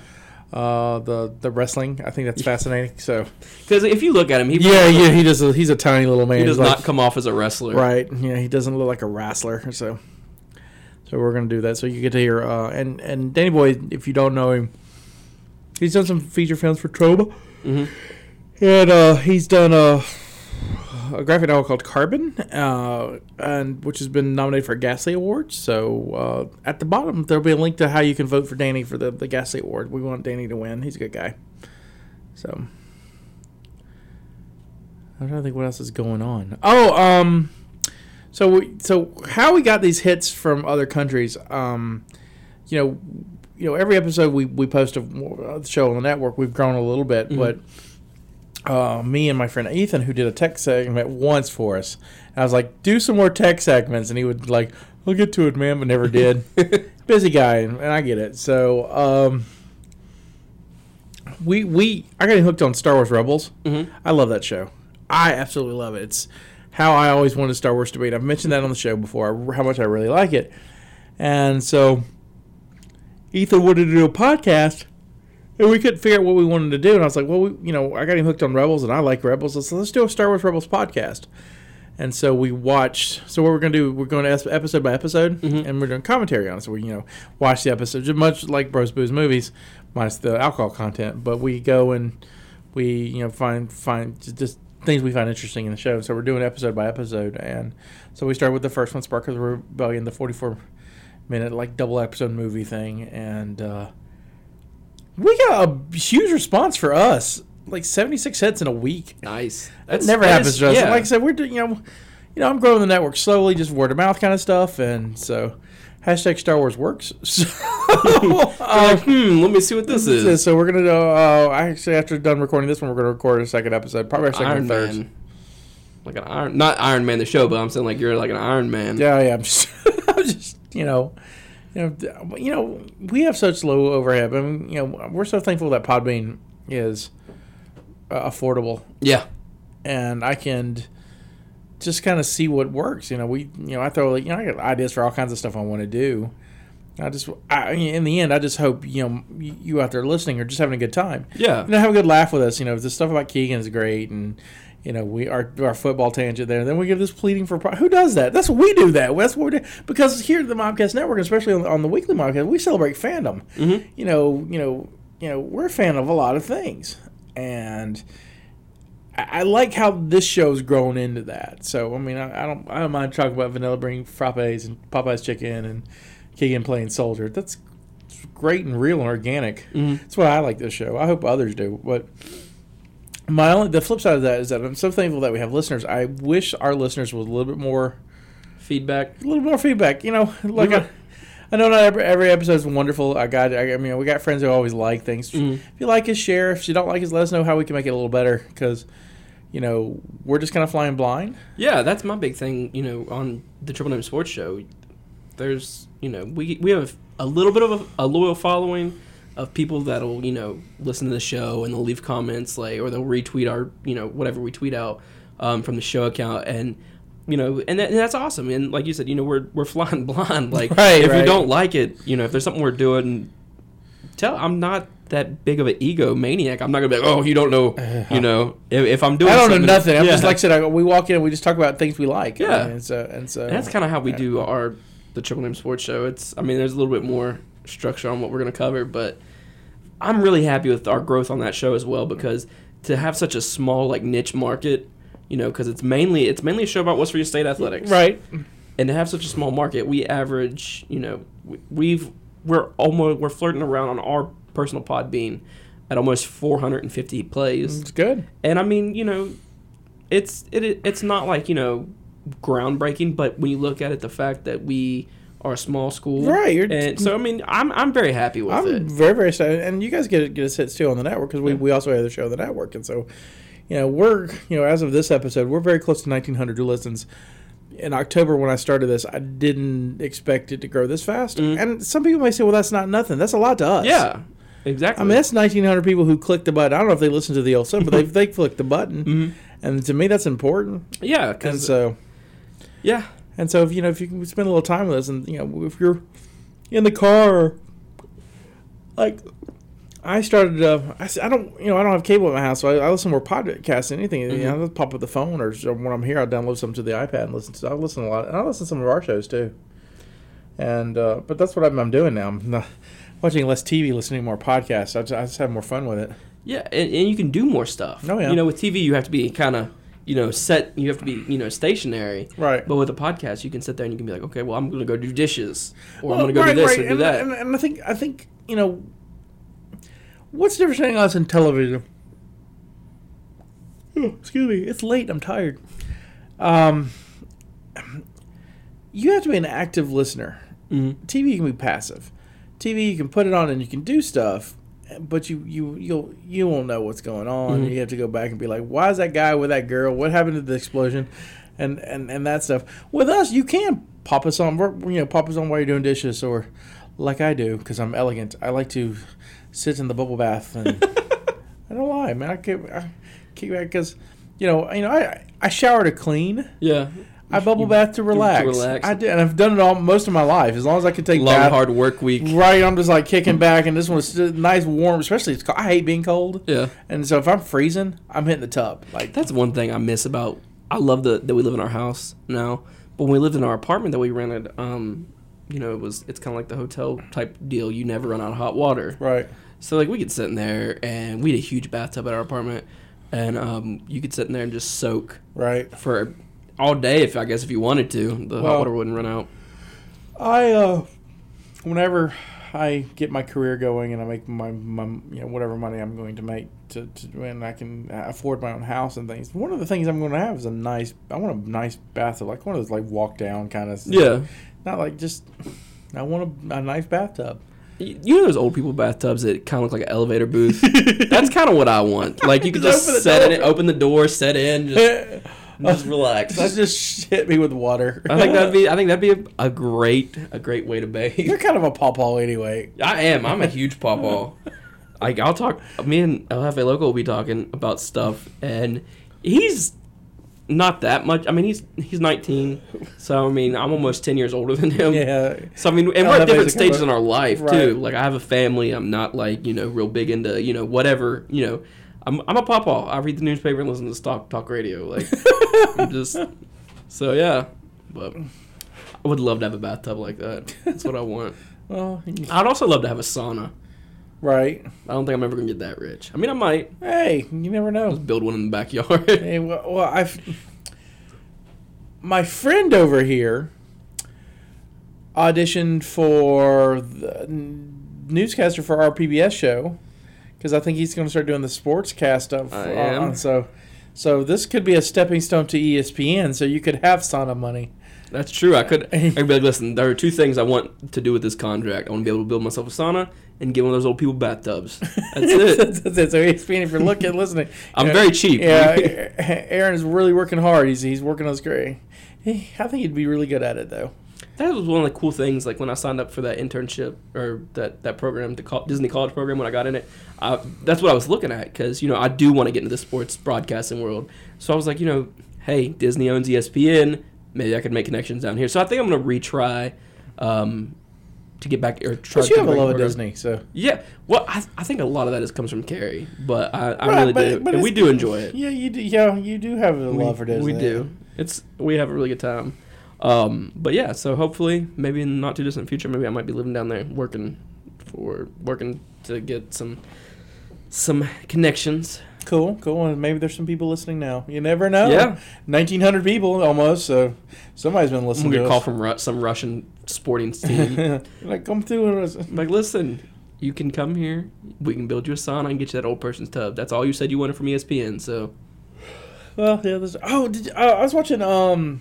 Uh, the the wrestling. I think that's fascinating. So. because if you look at him, he Yeah, yeah. He does. A, he's a tiny little man. he does He's like- not come off as a wrestler. Right. Yeah, he doesn't look like a wrestler. So, so we're gonna do that. So you get to hear uh, and and Danny Boy, if you don't know him, he's done some feature films for Troma, and uh, he's done a, a graphic novel called Carbon, uh, and which has been nominated for a Ghastly Award. So uh, at the bottom there'll be a link to how you can vote for Danny for the the Ghastly Award. We want Danny to win. He's a good guy. So. I don't think what else is going on. Oh, um, so we, so how we got these hits from other countries? Um, you know, you know, every episode we we post a show on the network, we've grown a little bit, but. Uh, me and my friend Ethan, who did a tech segment once for us, I was like, "Do some more tech segments," and he would like, we'll get to it, man," but never did. Busy guy, and I get it. So, um, we we I got hooked on Star Wars Rebels. hmm I love that show. I absolutely love it. It's how I always wanted Star Wars to be. And I've mentioned that on the show before, how much I really like it. And so Ethan wanted to do a podcast, and we couldn't figure out what we wanted to do. And I was like, well, we, you know, I got him hooked on Rebels, and I like Rebels. So let's do a Star Wars Rebels podcast. And so we watched. So what we're going to do, we're going to episode by episode, Mhm. and we're doing commentary on it. So we, you know, watch the episode, just much like Bros Booze movies, minus the alcohol content. But we go and we, you know, find find just things we find interesting in the show. So we're doing episode by episode, and so we start with the first one, Spark of the Rebellion, the 44 minute like double episode movie thing, and uh, we got a huge response for us. Like 76 hits in a week. Nice. That never that happens is- to us. yeah. Like I said, we're doing, you know, you know, I'm growing the network slowly, just word of mouth kind of stuff, and so hashtag Star Wars works. So, like, hmm, let me see what this is. so we're gonna do. Uh, actually, after done recording this one, we're gonna record a second episode, probably our second Iron or third. Man. Like an Iron, not Iron Man the show, but I'm saying like you're like an Iron Man. Yeah, yeah. I'm just, I'm just, you know, you know, you know, we have such low overhead. I mean, you know, we're so thankful that Podbean is uh, affordable, Yeah. and I can just kind of see what works. You know, we, you know, I throw, like, you know, I got ideas for all kinds of stuff I want to do. I just, I, in the end, I just hope you know you you out there listening are just having a good time. Yeah. you know, have a good laugh with us. You know, the stuff about Keegan is great, and you know, we our our football tangent there. Then we give this pleading for pro- who does that? That's what we do. That that's what we do because here at the Mopcast Network, especially on, on the weekly Mopcast, we celebrate fandom. Mhm. You know, you know, you know, we're a fan of a lot of things, and. I I like how this show's grown into that. So I mean, I, I don't, I don't mind talking about Vanilla Bean frappes and Popeye's chicken and Keegan playing soldier. That's great and real and organic. Mhm. That's why I like this show. I hope others do. But my only the flip side of that is that I'm so thankful that we have listeners. I wish our listeners was a little bit more, Feedback. a little more feedback. You know, like were- I, I know not every, every episode is wonderful. I got, I, I mean, we got friends who always like things. Mhm. If you like us, share. If you don't like us, let us know how we can make it a little better. Because, you know, we're just kind of flying blind. Yeah, that's my big thing. You know, on the Triple M Sports Show, there's you know we we have a little bit of a, a loyal following of people that'll you know listen to the show and they'll leave comments like or they'll retweet our you know whatever we tweet out um, from the show account and you know and, that, and that's awesome and like you said you know we're we're flying blind like Right, if right. we don't like it you know if there's something we're doing tell I'm not that big of an ego maniac. I'm not gonna be like, oh, you don't know, you know, if, if I'm doing. I don't know nothing. I'm just like I said. I, we walk in and we just talk about things we like. Yeah. and so and so And that's kind of how we do our the Triple M Sports Show. It's I mean, there's a little bit more structure on what we're gonna cover, but I'm really happy with our growth on that show as well because to have such a small like niche market, you know, because it's mainly it's mainly a show about West Virginia State athletics, right. and to have such a small market, we average, you know, we- we've we're almost we're flirting around on our personal Podbean at almost 450 plays, It's good. and I mean, you know, it's it it's not like you know groundbreaking, but when you look at it, the fact that we are a small school, Right, you're- and so I mean, I'm I'm very happy with I'm it. very very excited, and you guys get get us hits too on the network because we, Yeah. we also have the show on the network, and so you know we're you know as of this episode we're very close to 1900 listens. In October when I started this, I didn't expect it to grow this fast, Mhm. and some people may say, "Well, that's not nothing. That's a lot to us." Yeah, exactly. I mean that's 1900 people who clicked the button. I don't know if they listened to the old stuff, but they they clicked the button, Mhm. and to me that's important. yeah, And because so yeah, And so if you know if you can spend a little time with us, and you know if you're in the car, like I started, uh, I, I don't you know I don't have cable at my house, so I, I listen more podcasts than anything. You know, I just pop up the phone, or so when I'm here, I download some to the iPad and listen to. I listen a lot, and I listen to some of our shows too. And uh, but that's what I'm, I'm doing now. I'm not watching less TV, listening to more podcasts. I just, I just have more fun with it. yeah, and, and you can do more stuff. Oh, yeah. You know, with TV, you have to be kind of you know set. You have to be you know stationary. Right. But with a podcast, you can sit there and you can be like, okay, well, I'm gonna go do dishes, or I'm gonna go right, do this right. or do and, that. And, and I think I think you know what's the difference between us and television. Oh, excuse me, it's late. I'm tired. Um, you have to be an active listener. Mhm. TV you can be passive. TV you can put it on and you can do stuff, but you you you'll you won't know what's going on. Mhm. You have to go back and be like, why is that guy with that girl? What happened to the explosion? And and and that stuff. With us, you can pop us on. You know, pop us on while you're doing dishes, or like I do, because I'm elegant. I like to sit in the bubble bath and. I don't lie, man. I keep I keep because you know you know I I shower to clean. yeah. I bubble bath to relax. relax. I do, and I've done it all most of my life. As long as I can take Long bath, hard work week. right, I'm just like kicking back, and this one's nice, warm. Especially, it's cold. I hate being cold, Yeah. and so if I'm freezing, I'm hitting the tub. Like That's one thing I miss about. I love the that we live in our house now, but when we lived in our apartment that we rented, um, you know, it was it's kind of like the hotel type deal. You never run out of hot water. right, So like we could sit in there and we had a huge bathtub at our apartment, and um, you could sit in there and just soak right. for all day if I guess if you wanted to. The Well- hot water wouldn't run out. I uh, whenever I get my career going and I make my, my you know whatever money I'm going to make to, to and I can afford my own house and things. One of the things I'm going to have is a nice. I want a nice bathtub, like one of those like walk down kind of. Yeah. Not like just. I want a, a nice bathtub. You know those old people bathtubs that kind of look like an elevator booth. That's kind of what I want. Like you could Just just set door. it, open the door, set in, just, just relax. Let's just hit me with water. I think that'd be. I think that'd be a, a great, a great way to bathe. You're kind of a pawpaw anyway. I am. I'm a huge pawpaw. Like I'll talk. Me and El LFA local will be talking about stuff, and he's not that much. I mean, he's he's 19, so I mean, I'm almost 10 years older than him. Yeah. So I mean, and we're at different makes it kinda- stages in our life Right. too. Like I have a family. I'm not like you know real big into you know whatever you know. I'm I'm a pawpaw. I read the newspaper and listen to stock talk radio. Like I'm just so yeah. But I would love to have a bathtub like that. That's what I want. Well, I'd also love to have a sauna. right. I don't think I'm ever gonna get that rich. I mean, I might Hey, you never know. build one in the backyard. Hey, well, well, I've my friend over here auditioned for the newscaster for our PBS show because I think he's going to start doing the sports cast stuff. I uh, am. so, so this could be a stepping stone to ESPN. So you could have sauna money. That's true. I could. I could be like, listen. There are two things I want to do with this contract. I want to be able to build myself a sauna and get one of those old people bathtubs. That's it. that's, that's it. So ESPN, if you're looking, listening, I'm know, very cheap. Yeah, Aaron is really working hard. He's he's working on his career. He, I think he'd be really good at it though. That was one of the cool things. Like when I signed up for that internship or that that program, the Disney College program, when I got in it, I, that's what I was looking at because you know I do want to get into the sports broadcasting world. So I was like, you know, hey, Disney owns ESPN. Maybe I could make connections down here. So I think I'm gonna retry. Um, to get back or try But to you have a love of. Disney, so Yeah, well, I, I think a lot of that is comes from Carrie, but I, I Right, really but- do, but and we do enjoy it. yeah, you do. Yeah, you do have a we, love for Disney. We do. It's we have a really good time. Um, but yeah, so hopefully, maybe in the not too distant future, maybe I might be living down there working for working to get some some connections. Cool, cool. And maybe there's some people listening now. You never know. Yeah. 1,900 people almost. So somebody's been listening gonna a call from Ru- some Russian sporting team. like, come through. with us. I'm like, listen, you can come here. We can build you a sauna and get you that old person's tub. That's all you said you wanted from ESPN. So Well, yeah. There's, oh, did uh, I was watching. Um.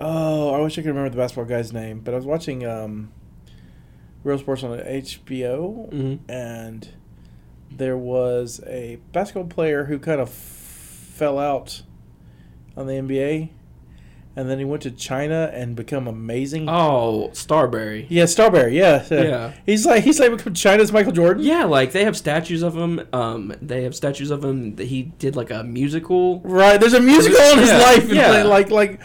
Oh, I wish I could remember the basketball guy's name, but I was watching um, Real Sports on HBO, Mhm. and there was a basketball player who kind of fell out on the NBA, and then he went to China and become amazing. oh, Starbury. Yeah, Starbury. Yeah, Yeah. He's like he's like become China's Michael Jordan. Yeah, like they have statues of him. Um, they have statues of him. that He did like a musical. Right. There's a musical in his Yeah, life. and yeah. Like like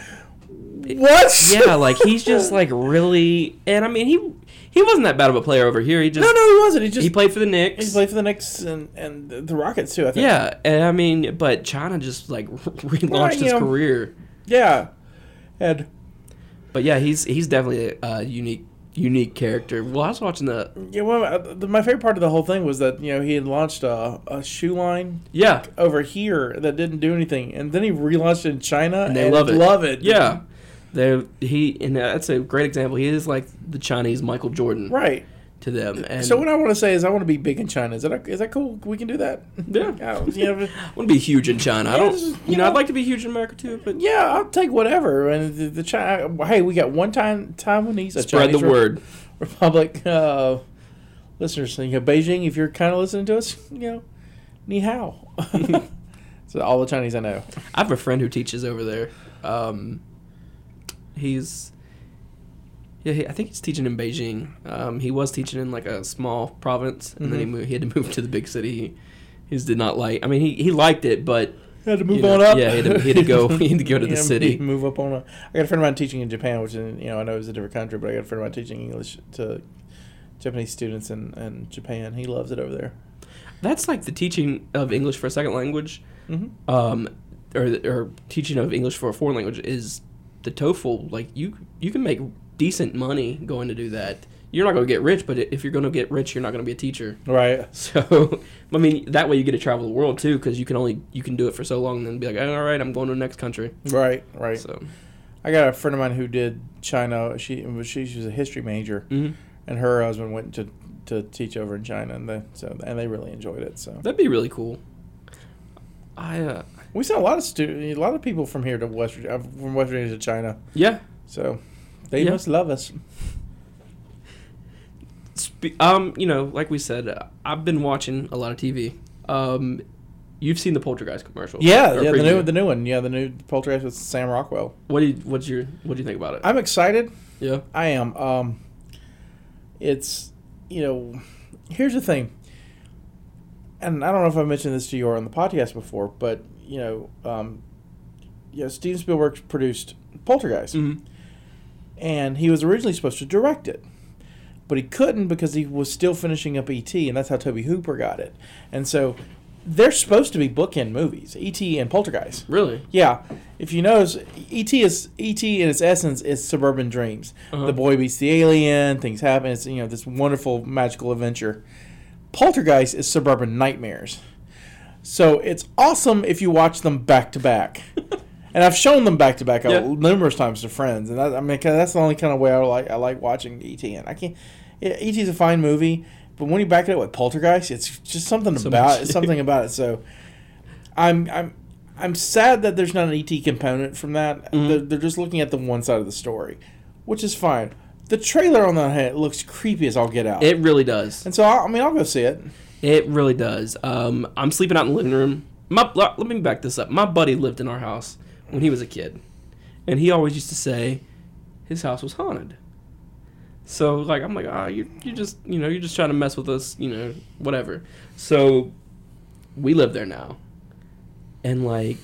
what? Yeah, like he's just like really. And I mean, he he wasn't that bad of a player over here. He just No, no, he wasn't. He just he played for the Knicks. He played for the Knicks and, and the Rockets too. I think. yeah, and I mean, but China just like relaunched Well, his know- career. Yeah. And But yeah, he's he's definitely a, a unique unique character. Well, I was watching the yeah, well, uh, the, my favorite part of the whole thing was that you know he had launched a, a shoe line yeah, over here that didn't do anything, and then he relaunched it in China, and they love it. Love it. Yeah, they he and that's a great example. He is like the Chinese Michael Jordan Right. to them. And so what I want to say is I want to be big in China. Is that is that cool? We can do that. Yeah. Yeah. You know, I want to be huge in China. I don't, just, you, you know, know- I'd like to be huge in America too, but yeah, I'll take whatever. And the, the China. Hey, we got one time Taiwanese. spread the Chinese Re- word. Republic uh, listeners. You know, Beijing. If you're kind of listening to us, you know, ni hao. so all the Chinese I know. I have a friend who teaches over there. Um, he's, yeah, he, I think he's teaching in Beijing. Um, he was teaching in like a small province, and then he Mhm. moved. He had to move to the big city. He, he just did not like. I mean, he, he liked it, but Had to move You know, on up. yeah, he had to- he had to go- he had to go to the city. Move up on. A, I got a friend of mine teaching in Japan, which is you know I know is a different country, but I got a friend of mine teaching English to Japanese students in, in Japan. He loves it over there. that's like the teaching of English for a second language, Mm-hmm. um, or or teaching of English for a foreign language is the TOEFL. Like you you can make decent money going to do that. You're not going to get rich, but if you're going to get rich, you're not going to be a teacher. Right. So, I mean, that way you get to travel the world too, because you can only you can do it for so long, and then be like, all right, I'm going to the next country. Right. Right. So, I got a friend of mine who did China. She she, she was a history major, mhm. and her husband went to to teach over in China, and they so and they really enjoyed it. So that'd be really cool. I uh, we sent a lot of stu- a lot of people from here to West Virginia, from West Virginia to China. yeah. So they Yeah. must love us. Spe- um, you know, like we said, uh, I've been watching a lot of TV. Um, you've seen the Poltergeist commercial, Yeah, yeah, the new the new one. Yeah, the new Poltergeist with Sam Rockwell. What do you, what's your what do you think about it? I'm excited. yeah, I am. Um, it's you know, here's the thing, and I don't know if I mentioned this to you or on the podcast before, but you know, um, yeah, Steven Spielberg produced Poltergeist, Mhm. and he was originally supposed to direct it, but he couldn't because he was still finishing up E.T., and that's how Tobe Hooper got it, and so. They're supposed to be bookend movies, E.T. and Poltergeist. really. Yeah, if you notice, ET is ET in its essence is suburban dreams. Uh-huh. The boy beats the alien, things happen. It's you know this wonderful magical adventure. Poltergeist is suburban nightmares. So it's awesome if you watch them back to back. And I've shown them back to back Yeah. numerous times to friends, and that, I mean that's the only kind of way I like I like watching ET. And I can't. Yeah, ET is a fine movie, but when you back it up with Poltergeist, it's just something So about it. Something about it. So I'm I'm I'm sad that there's not an ET component from that. Mhm. They're, they're just looking at the one side of the story, which is fine. The trailer on that head looks creepy as all get out, It really does. and so I, I mean I'll go see it. It really does. Um, I'm sleeping out in the living room. My let me back this up. My buddy lived in our house when he was a kid, and he always used to say his house was haunted. So like I'm like, ah, you you just you know you're just trying to mess with us, you know, whatever. So we live there now, and like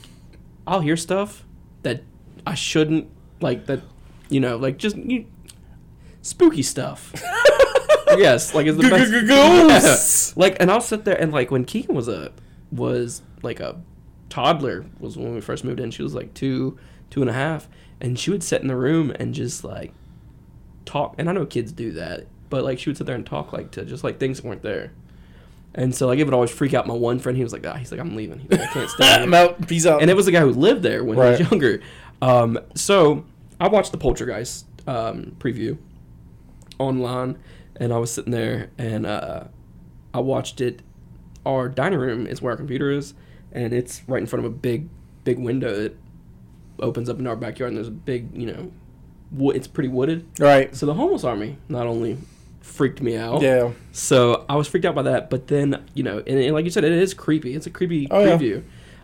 I'll hear stuff that I shouldn't like that, you know, like just you spooky stuff. yes, like it's the best. Ghosts. Yeah. Like, and I'll sit there and like when Keegan was a was like a toddler was when we first moved in. She was like two two and a half, and she would sit in the room and just like talk. And I know kids do that, but like she would sit there and talk like to just like things weren't there. And so like it would always freak out my one friend. He was like, ah, he's like, I'm leaving. He's like, I can't stay. I'm out. Peace out. and it was a guy who lived there when he was younger. Um, so I watched the Poltergeist um, preview online, and I was sitting there and uh, I watched it. Our dining room is where our computer is, and it's right in front of a big, big window that opens up in our backyard. And there's a big, you know, wo- it's pretty wooded. right. So the homeless army not only freaked me out, Yeah. so I was freaked out by that. But then, you know, and, and like you said, it is creepy. It's a creepy Oh, yeah.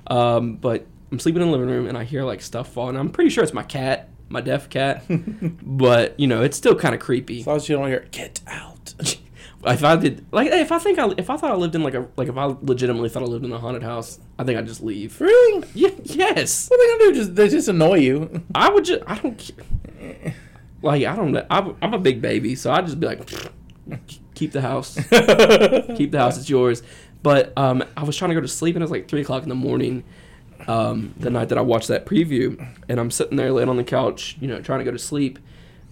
Um, but I'm sleeping in the living room and I hear like stuff falling. I'm pretty sure it's my cat, my deaf cat. but you know, it's still kind of creepy. As long as you don't hear, get out. If I did, like, if I think I, if I thought I lived in like a, like if I legitimately thought I lived in a haunted house, I think I'd just leave. really? Yeah, yes, What are they gonna do? Just they just annoy you. I would just. I don't. Like I don't know. I'm, I'm a big baby, so I'd just be like, keep the house. keep the house. It's yours. But um, I was trying to go to sleep, and it was like three o'clock in the morning. Um, the night that I watched that preview, and I'm sitting there laying on the couch, you know, trying to go to sleep,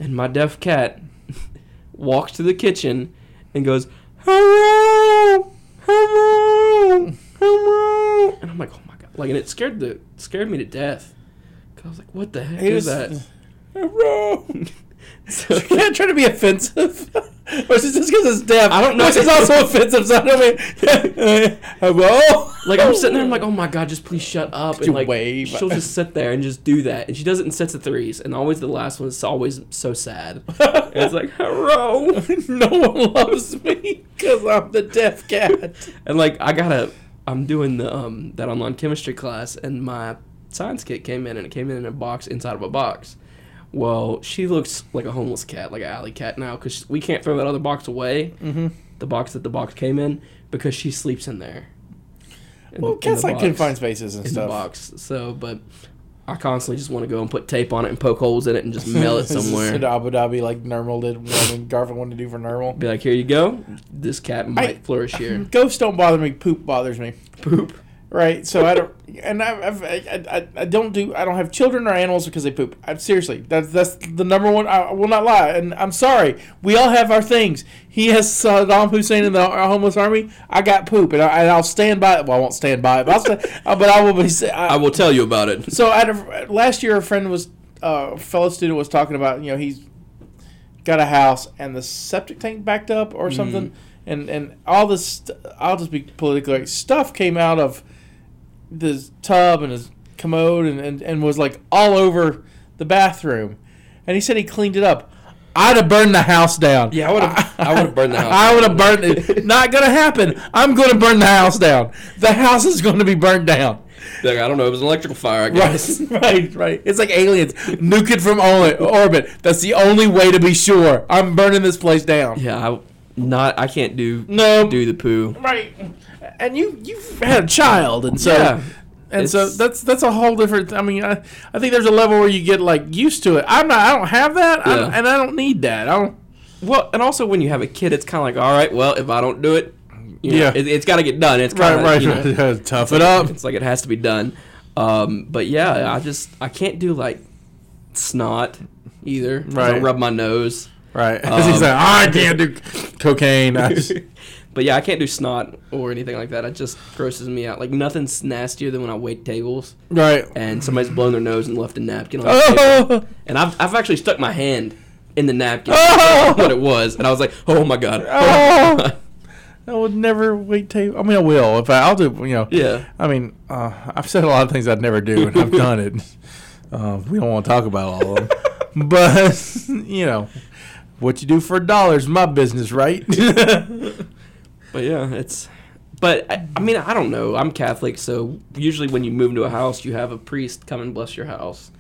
and my deaf cat walks to the kitchen and goes, "Hello, hello, hello," and I'm like, "Oh my god!" Like, and it scared the scared me to death. Cause I was like, "What the heck He is that?" Bro. So- You can't try to be offensive. or is just because it's deaf? I don't know. Which is also offensive. So I don't mean, hello. Like I'm sitting there, I'm like, oh my god, just please shut up. you And like, wave? she'll just sit there and just do that, and she does it in sets of threes, and always the last one is always so sad. And it's like, hello, no one loves me because I'm the deaf cat. and like I gotta, I'm doing the um that online chemistry class, and my science kit came in, and it came in in a box inside of a box. Well, she looks like a homeless cat, like an alley cat now, because we can't throw that other box away, Mm-hmm. the box that the box came in, because she sleeps in there. In Well, the- cats like box. confined spaces and in the stuff. box. So, but I constantly just want to go and put tape on it and poke holes in it and just mail it somewhere. in Abu Dhabi, like Nermal did when Garfield wanted to do for Nermal. Be like, here you go. This cat might I- flourish here. Ghosts don't bother me. Poop bothers me. Poop. Right. So I don't, and I, I've, I, I, I don't do. I don't have children or animals because they poop. I, seriously, that's that's the number one. I will not lie, and I'm sorry. We all have our things. He has Saddam Hussein in the homeless army. I got poop, and, I, and I'll stand by it. Well, I won't stand by it, but I'll sta- uh, but I will be. I, I will tell you about it. So I last year, a friend was, uh, a fellow student was talking about, you know, he's got a house and the septic tank backed up or something, and and all this. I'll just be politically. Stuff came out of the tub and his commode and, and, and was like all over the bathroom, and he said he cleaned it up. I'd have burned the house down. Yeah, I would've- I would've burned the house I would have burned it. Not gonna happen. I'm gonna burn the house down. The house is to be burned down. Like, I don't know. It was an electrical fire, I guess. Right, right, right. It's like aliens. Nuke it from orbit. That's the only way to be sure. I'm burning this place down. Yeah, I not. I can't do No. do the poo. Right. And you you've had a child, and so Yeah. and so that's that's a whole different. I mean, I, I think there's a level where you get like used to it. I'm not. I don't have that, I don't- and I don't need that. I don't. Well, and also when you have a kid, it's kind of like, all right, well, if I don't do it, you know, Yeah. it, it's got to get done. It's kind Right, of right, You know, right. Tough it up. It's like it has to be done. Um, but yeah, I just I can't do like snot either. Right. I'll rub my nose. Right. Um, He's like, "Oh, I can't do cocaine. I just- But yeah, I can't do snot or anything like that. It just grosses me out. Like nothing's nastier than when I wait tables right. and somebody's blown their nose and left a napkin on the table. Oh, And I've, I've actually stuck my hand in the napkin, Oh! what it was, and I was like, oh my god. Oh! I would never wait table. I mean, I will if I, I'll do. You know. yeah. I mean, uh, I've said a lot of things I'd never do, and I've done it. Uh, we don't want to talk about all of them, but you know, what you do for a dollar is my business, right? But yeah, it's. But I, I mean, I don't know. I'm Catholic, so usually when you move into a house, you have a priest come and bless your house.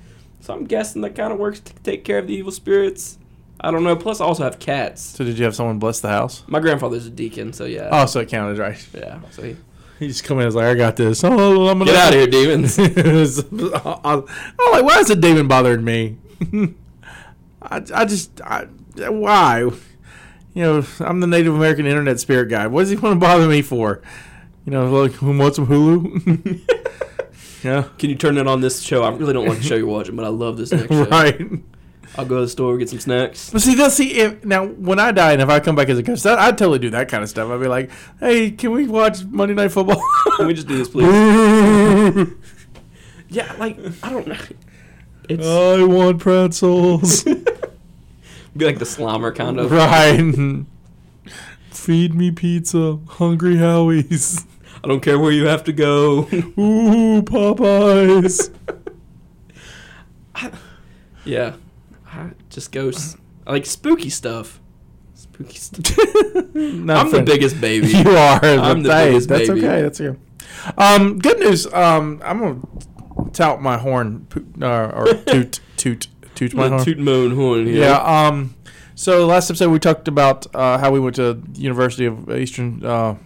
So I'm guessing that kind of works to take care of the evil spirits. I don't know. Plus, I also have cats. so, did you have someone bless the house? My grandfather's a deacon, so yeah. Oh, so it counted, right? Yeah. So he, He just come in and was like, "I got this." Oh, I'm gonna get out of here, demons. Uh, uh, I'm like, why is a demon bothering me? I, I just, I, why? You know, I'm the Native American internet spirit guy. What does he want to bother me for? You know, like who wants some Hulu? yeah, Can you turn that on this show? I really don't like the show you're watching, but I love this next show. right. I'll go to the store get some snacks. But see, that's see if now when I die and if I come back as a ghost, that, I'd totally do that kind of stuff. I'd be like, "Hey, can we watch Monday Night Football?" Can we just do this, please? Yeah, like I don't know. It's I want pretzels. Be like the Slimer kind of. right. Feed me pizza, Hungry Howie's. I don't care where you have to go. Ooh, Popeyes. yeah, I just ghosts. I like spooky stuff. Spooky stuff. I'm the biggest baby. You are. I'm the biggest That's baby. okay. That's okay. Um, good news. Um, I'm gonna tout my horn uh, or toot toot toot my horn. toot my own horn here. Yeah. Um. So last episode we talked about uh, how we went to University of Eastern uh,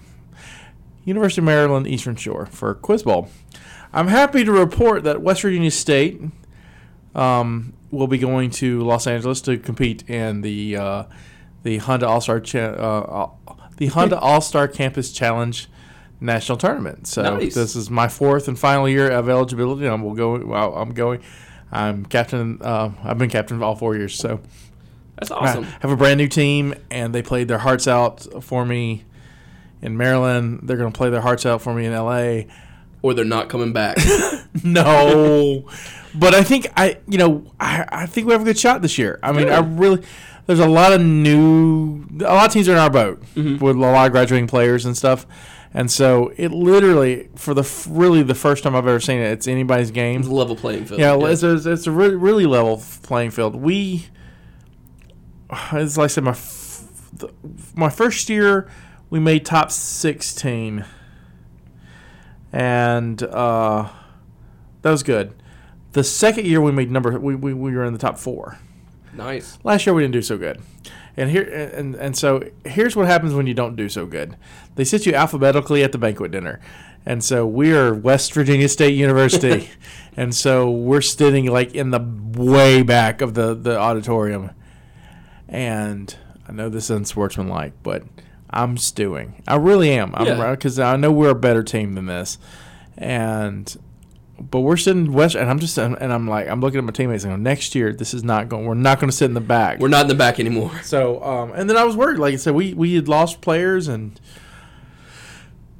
University of Maryland Eastern Shore for Quiz Bowl. I'm happy to report that West Virginia State um, will be going to Los Angeles to compete in the uh, the Honda All Star cha- uh, uh, the Honda All Star Campus Challenge National Tournament. So Nice. this is my fourth and final year of eligibility. I'm will go. I'm going. I'm captain. Uh, I've been captain all four years. So That's awesome. I have a brand new team, and they played their hearts out for me in Maryland. They're going to play their hearts out for me in LA. Or they're not coming back. No, but I think I, you know, I, I think we have a good shot this year. I mean, I really. There's a lot of new, a lot of teams are in our boat Mm-hmm. with a lot of graduating players and stuff, and so it literally, for the f- really the first time I've ever seen it, it's anybody's game. it's a level playing field. Yeah, it's a, it's a really, really level playing field. We, as like I said, my f- the, my first year, we made top sixteen, and uh, that was good. The second year, we made number we, we, we were in the top four. nice. Last year we didn't do so good. And here and, and so here's what happens when you don't do so good. They sit you alphabetically at the banquet dinner. And so we are West Virginia State University. and so we're sitting like in the way back of the, the auditorium. And I know this isn't sportsmanlike, but I'm stewing. I really am. I'm Yeah. because I know we're a better team than this. And but we're sitting west, and I'm just and I'm like I'm looking at my teammates and go, next year this is not going. We're not going to sit in the back. We're not in the back anymore. So, um, and then I was worried. Like I said, we we had lost players, and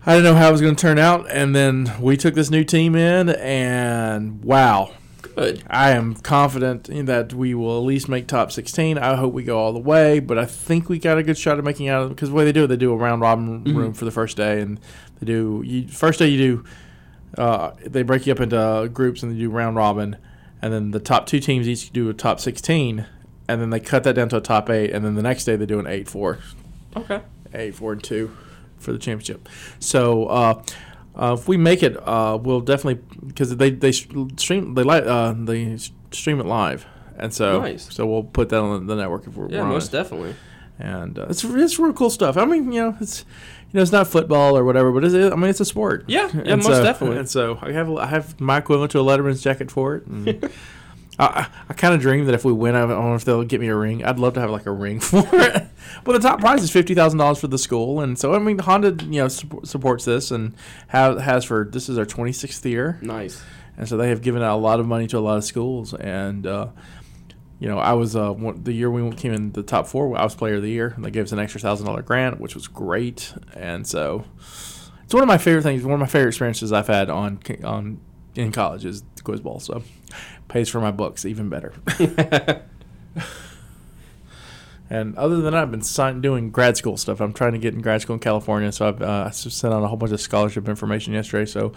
I didn't know how it was going to turn out. And then we took this new team in, and wow, Good. I am confident that we will at least make top 16. I hope we go all the way, but I think we got a good shot of making out of it because the way they do it, they do a round robin room for the first day, and they do you, first day you do uh, they break you up into groups and they do round robin, and then the top two teams each do a top 16, and then they cut that down to a top eight, and then the next day they do an eight four Okay. eight, four, and two for the championship. So uh, uh, if we make it, uh, we'll definitely because they they stream they li- uh, they stream it live, and so Nice. so we'll put that on the network if we're, Yeah, most it. definitely. And uh, it's it's real cool stuff. I mean, you know, it's you know it's not football or whatever, but it's, I mean it's a sport. Yeah, yeah, And most so- definitely. And so I have I have my equivalent to a Letterman's jacket for it. And I, I, kind of dream that if we win, I don't know if they'll get me a ring. I'd love to have like a ring for it. but the top prize is fifty thousand dollars for the school, and so I mean Honda, you know, support, supports this and have, has for this is our twenty sixth year, Nice. and so they have given out a lot of money to a lot of schools. And uh, you know, I was uh, the year we came in the top four. I was player of the year, and they gave us an extra thousand dollar grant, which was great. And so it's one of my favorite things. One of my favorite experiences I've had on on in college is quiz bowl. So pays for my books even better. And other than that, I've been sign- doing grad school stuff. I'm trying to get in grad school in California, so I've uh, sent out a whole bunch of scholarship information yesterday. So,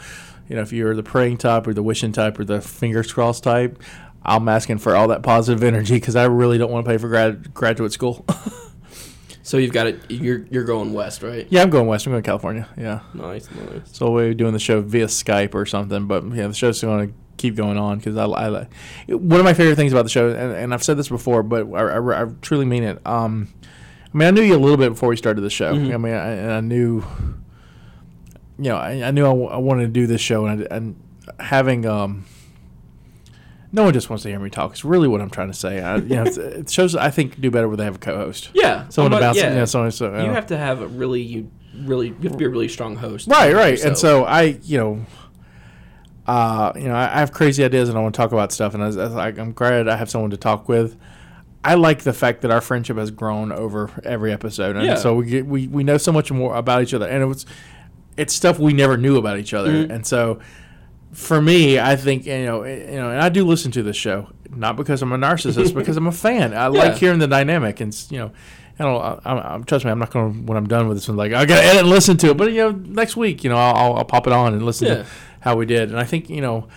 you know, if you're the praying type or the wishing type or the fingers crossed type, I'm asking for all that positive energy because I really don't want to pay for grad graduate school. So you've got it. You're you're going west, right? yeah, I'm going west. I'm going to California. Yeah. Nice, nice. So we're doing the show via Skype or something, but yeah, the show's going to keep going on because I, I one of my favorite things about the show, and, and I've said this before, but I, I, I truly mean it. Um, I mean, I knew you a little bit before we started the show. Mhm. I mean, I, and I knew, you know, I, I knew I, w- I wanted to do this show, and, I, and having um, no one just wants to hear me talk. It's really what I'm trying to say. I, you know, it shows I think do better when they have a co-host. Yeah, Someone about yeah, Yeah, someone. So, you have to have a really you really you have to be a really strong host. Right, right. And So- so I, you know, uh, you know, I, I have crazy ideas and I want to talk about stuff, and I, I, I'm glad I have someone to talk with. I like the fact that our friendship has grown over every episode, and Yeah. so we get, we we know so much more about each other, and it was it's stuff we never knew about each other, Mm-hmm. and so for me, I think you know, you know, and I do listen to this show not because I'm a narcissist, because I'm a fan. I like hearing the dynamic, and you know, I don't. I, I, trust me, I'm not going to when I'm done with this one. Like I got to edit and listen to it, but you know, next week, you know, I'll, I'll, I'll pop it on and listen Yeah. to how we did, and I think you know,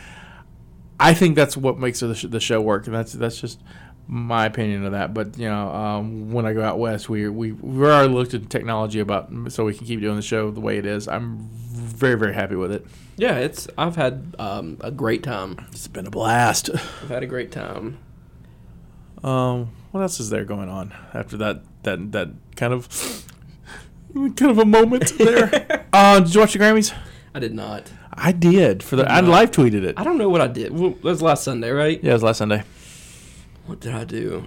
I think that's what makes the, sh- the show work, and that's that's just my opinion of that. But you know, um, when I go out west, we we we already looked at technology about so we can keep doing the show the way it is. I'm very very happy with it. yeah, it's I've had um, a great time. It's been a blast. I've had a great time. Um, what else is there going on after that? That that kind of kind of a moment there. uh, did you watch the Grammys? I did not. I did for the. I not. live tweeted it. I don't know what I did. Well, that was last Sunday, right? Yeah, it was last Sunday. What did I do?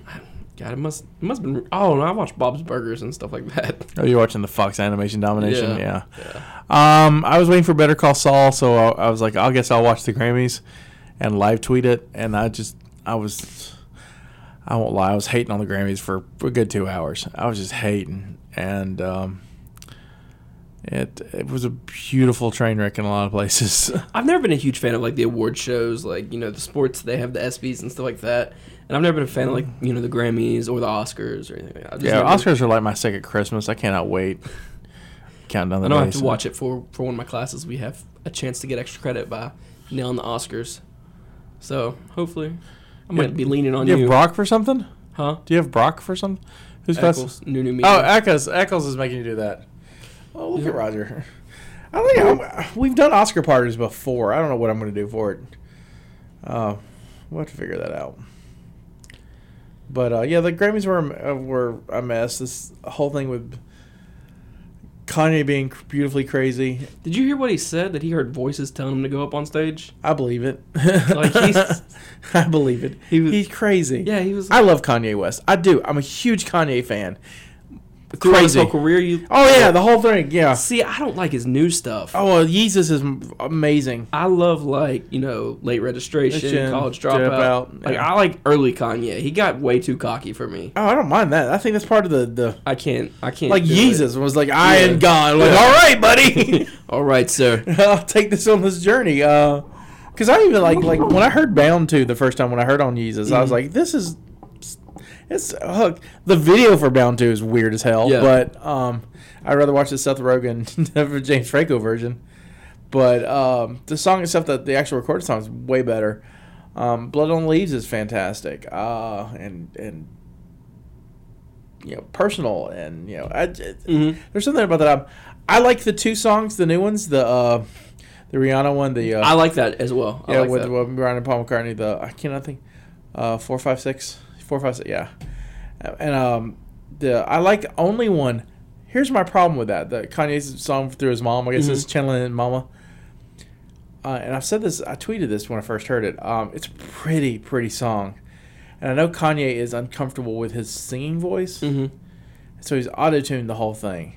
God, it must it must have been. Oh, no, I watched Bob's Burgers and stuff like that. Oh, you're watching the Fox Animation Domination. Yeah. Yeah. Um, I was waiting for Better Call Saul, so I, I was like, I guess I'll watch the Grammys and live tweet it. And I just, I was, I won't lie, I was hating on the Grammys for a good two hours. I was just hating, and um, it it was a beautiful train wreck in a lot of places. I've never been a huge fan of like the award shows, like you know the sports. They have the ESPYS and stuff like that, and I've never been a fan of like you know the Grammys or the Oscars or anything. like that. Just yeah, never- Oscars are like my second Christmas. I cannot wait. Count down the I know I have days. to watch it for for one of my classes. We have a chance to get extra credit by nailing the Oscars, so hopefully I might be leaning on you you, have Brock for something? huh? Do you have Brock for something? Who's? Eccles, new new media. Oh, Eccles. Eccles is making you do that. Oh, look at Roger. I think I'm, we've done Oscar parties before. I don't know what I'm going to do for it. Uh, we'll have to figure that out. But uh, yeah, the Grammys were a- uh, were a mess. This whole thing with Kanye being beautifully crazy. Did you hear what he said? That he heard voices telling him to go up on stage. I believe it. Like, he's- I believe it. He was- he's crazy. Yeah, he was. I love Kanye West. I do. I'm a huge Kanye fan. Crazy. whole career. You. Oh yeah, the whole thing. Yeah. See, I don't like his new stuff. Oh, well, Yeezus is amazing. I love like you know late registration, college dropout. dropout, Like yeah. I like early Kanye. He got way too cocky for me. Oh, I don't mind that. I think that's part of the the I can't. I can't. like do it. Yeezus was like I Yeah. am God. Like Yeah. all right, buddy, All right, sir. I'll take this on this journey. Uh, because I even like like when I heard Bound to the first time when I heard on Yeezus, I was Mhm. like, this is it's hook. The video for Bound to is weird as hell, Yeah. but um, I'd rather watch the Seth Rogen James Franco version. But um, the song itself, that the actual recorded song is way better. Um, Blood on Leaves is fantastic, uh, and and you know personal, and you know I, Mhm. there's something about that album. I like the two songs, the new ones, the uh, the Rihanna one, the uh, I like that as well. I yeah like with, that. with Brian and Paul McCartney. The I cannot think, uh, four five six, four five six, yeah, and um, the I like only one. Here's my problem with that. The Kanye's song through his mom. I guess it's Mhm. channeling Mama. Uh, and I've said this. I tweeted this when I first heard it. Um, it's a pretty, pretty song, and I know Kanye is uncomfortable with his singing voice, Mhm. so he's auto tuned the whole thing.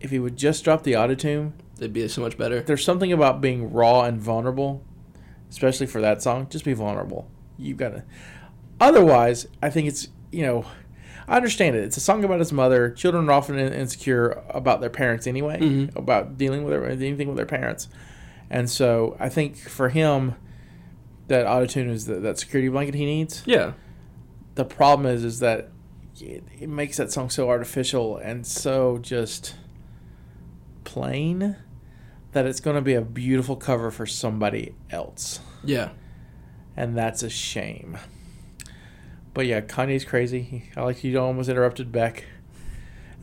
If he would just drop the auto tune, It'd be so much better. there's something about being raw and vulnerable, especially for that song. Just be vulnerable. You've gotta. Otherwise, I think it's you know, I understand it. It's a song about his mother. Children are often insecure about their parents anyway, Mhm. about dealing with their, anything with their parents, and so I think for him, that autotune is the, that security blanket he needs. Yeah. The problem is, is that it, it makes that song so artificial and so just plain that it's going to be a beautiful cover for somebody else. Yeah. And that's a shame. But yeah, Kanye's crazy. I like you almost interrupted Beck.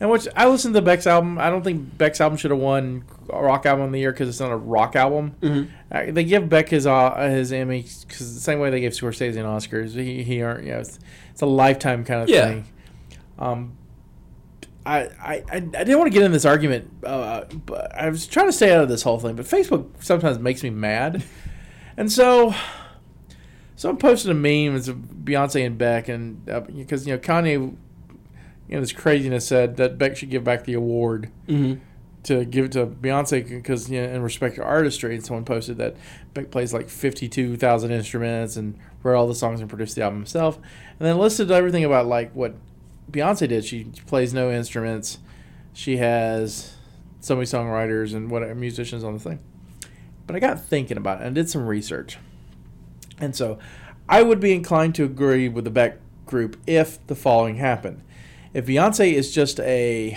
And which I listened to Beck's album. I don't think Beck's album should have won a rock album of the year because it's not a rock album. Mhm. Uh, they give Beck his uh, his Emmy because the same way they gave Scorsese an Oscars. He he earned you know it's, it's a lifetime kind of Yeah. thing. Um, I, I I I didn't want to get in this argument, uh, but I was trying to stay out of this whole thing. But Facebook sometimes makes me mad, and so someone posted a meme. It's of Beyonce and Beck, and uh, because you know Kanye, you know, this craziness said that Beck should give back the award Mm-hmm. to give it to Beyonce because you know, in respect to artistry, and someone posted that Beck plays like fifty-two thousand instruments and wrote all the songs and produced the album himself, and then listed everything about like what Beyonce did. She plays no instruments. She has so many songwriters and what musicians on the thing. But I got thinking about it and did some research, and so I would be inclined to agree with the Beck group if the following happened: if Beyonce is just a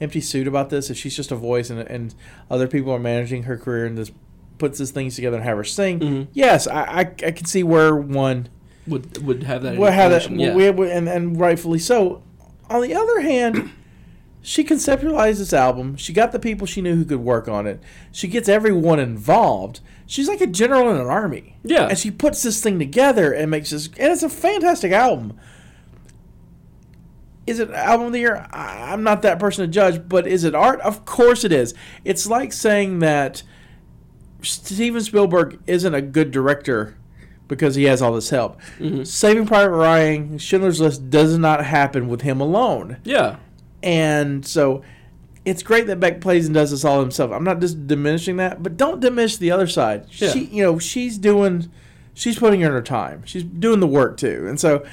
empty suit about this, if she's just a voice and, and other people are managing her career and just puts these things together and have her sing, Mhm. yes, I, I, I can see where one Would would have that. would have that, information, we- yeah. we- and, and rightfully so. On the other hand, she conceptualized this album. She got the people she knew who could work on it. She gets everyone involved. She's like a general in an army. Yeah. And she puts this thing together and makes this, and it's a fantastic album. Is it album of the year? I- I'm not that person to judge, but is it art? Of course it is. It's like saying that Steven Spielberg isn't a good director because he has all this help. Mm-hmm. Saving Private Ryan, Schindler's List does not happen with him alone. Yeah. And so it's great that Beck plays and does this all himself. I'm not just diminishing that, but don't diminish the other side. Yeah. She, you know, she's doing, she's putting in her time. She's doing the work too. And so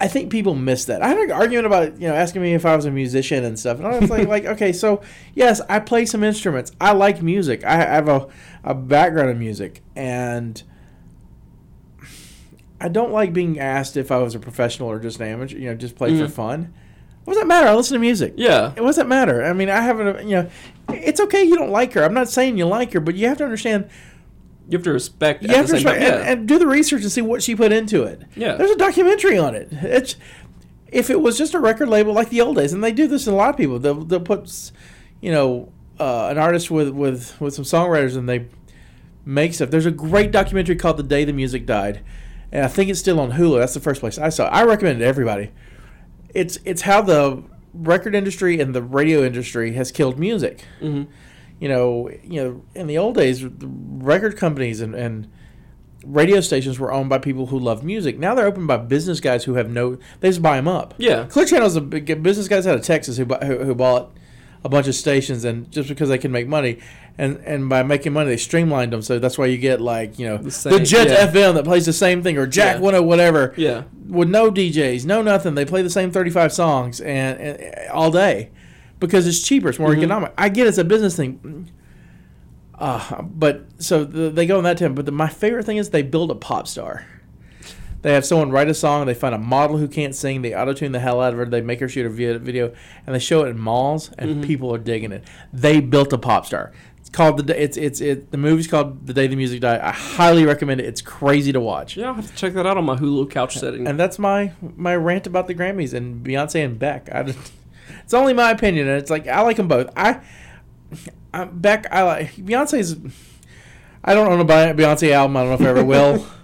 I think people miss that. I had an argument about, you know, asking me if I was a musician and stuff. And I was like, like, okay, so yes, I play some instruments. I like music. I have a, a background in music. And I don't like being asked if I was a professional or just an amateur, you know, just play for Mhm. fun. What does that matter? I listen to music. Yeah. It doesn't matter. I mean, I haven't, you know, it's okay you don't like her. I'm not saying you like her, but you have to understand, You have to respect. you have to respect, and, yeah. and do the research and see what she put into it. Yeah. There's a documentary on it. It's, if it was just a record label like the old days, and they do this in a lot of people, they'll, they'll put, you know, uh, an artist with, with, with some songwriters and they make stuff. There's a great documentary called The Day the Music Died, and I think it's still on Hulu. That's the first place I saw. it. I recommend it to everybody. It's it's how the record industry and the radio industry has killed music. Mhm. You know, you know, in the old days, the record companies and, and radio stations were owned by people who love music. Now they're opened by business guys who have no. They just buy them up. Yeah. Clear Channel's a big business guys out of Texas who, who who bought a bunch of stations and just because they can make money and and by making money they streamlined them so that's why you get like you know the, The Jet yeah. FM that plays the same thing or Jack Yeah. 10 whatever Yeah. with no DJs no nothing they play the same 35 songs and, and all day because it's cheaper it's more Mhm. economic I get it's a business thing uh, but so the, they go on that tip but the, my favorite thing is they build a pop star they have someone write a song. They find a model who can't sing. They auto tune the hell out of her. They make her shoot a video, and they show it in malls, and Mhm. people are digging it. They built a pop star. It's called the. It's it's it. The movie's called The Day the Music Died. I highly recommend it. It's crazy to watch. Yeah, I'll have to check that out on my Hulu couch setting. And that's my my rant about the Grammys and Beyonce and Beck. I just, it's only my opinion, and it's like I like them both. I, I Beck. I like Beyonce's. I don't own a Beyonce album. I don't know if I ever will.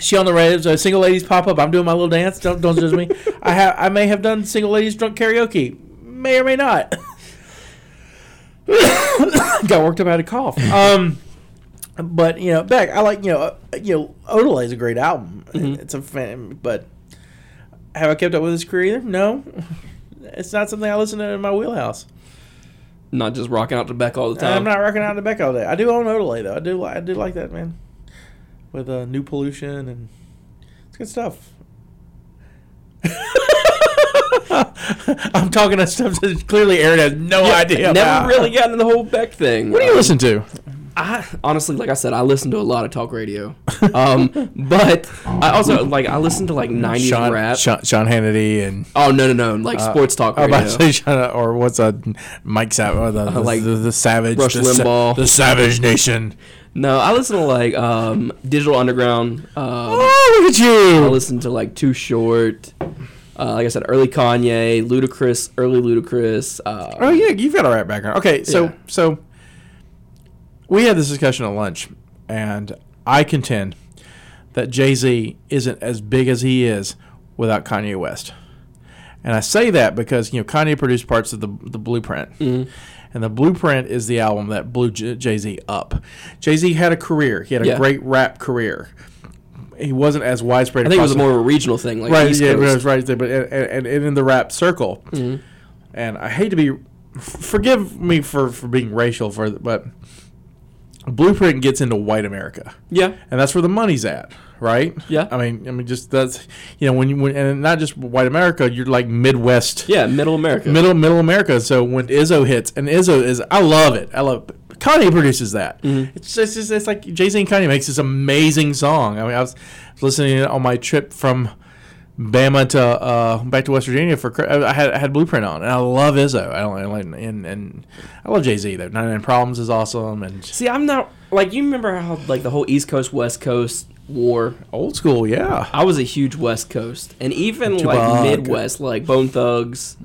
She on the radio. Single ladies pop up. I'm doing my little dance. Don't don't judge me. I have. I may have done single ladies drunk karaoke. May or may not. Got worked up. I had a cough. Um, but you know, Beck. I like you know. Uh, you know, Odelay is a great album. Mhm. It's a fan. But have I kept up with his career? either? No. It's not something I listen to in my wheelhouse. Not just rocking out to Beck all the time. I'm not rocking out to Beck all day. I do own Odelay though. I do. I do like that man. With uh, new pollution and it's good stuff. I'm talking to stuff that clearly Aaron has no Yeah, idea. Never about. really gotten into the whole Beck thing. What do you Um, listen to? I honestly, like I said, I listen to a lot of talk radio, um, but I also like I listen to like '90s Sean, rap. Sean, Sean Hannity and Oh no, no, no, like uh, sports talk radio. about to say Sean, or what's a Mike Sav or the, the, like the, the Savage Rush the, Limbaugh. the Savage Nation. No, I listen to like um, Digital Underground. Um, Oh, look at you! I listen to like Too Short. Uh, like I said, early Kanye, Ludacris, early Ludacris. Uh, Oh yeah, you've got a rap background. Okay, so Yeah. so we had this discussion at lunch, and I contend that Jay Z isn't as big as he is without Kanye West. And I say that because you know Kanye produced parts of the the Blueprint, mhm. And the Blueprint is the album that blew Jay Z up. Jay Z had a career. He had a Yeah. great rap career. He wasn't as widespread. I think it was more of a regional thing, like right. East yeah, it was right there, but and, and, and in the rap circle. Mhm. And I hate to be, forgive me for for being racial for, but Blueprint gets into white America Yeah, and that's where the money's at, right? Yeah. I mean, I mean, just that's you know when you when, and not just white America, you're like Midwest, yeah, Middle America. middle middle America. So when Izzo hits, and Izzo is, I love it. I love Kanye produces that. Mm-hmm. It's just it's, it's like Jay Z and Kanye makes this amazing song. I mean, I was listening on my trip from. Bama to uh, back to West Virginia for cr- I had I had Blueprint on and I love Izzo I don't I like and and I love Jay Z though 99 Problems is awesome and See, I'm not like you remember how like the whole East Coast West Coast war. old school yeah I was a huge West Coast, and even like Midwest, like Bone Thugs,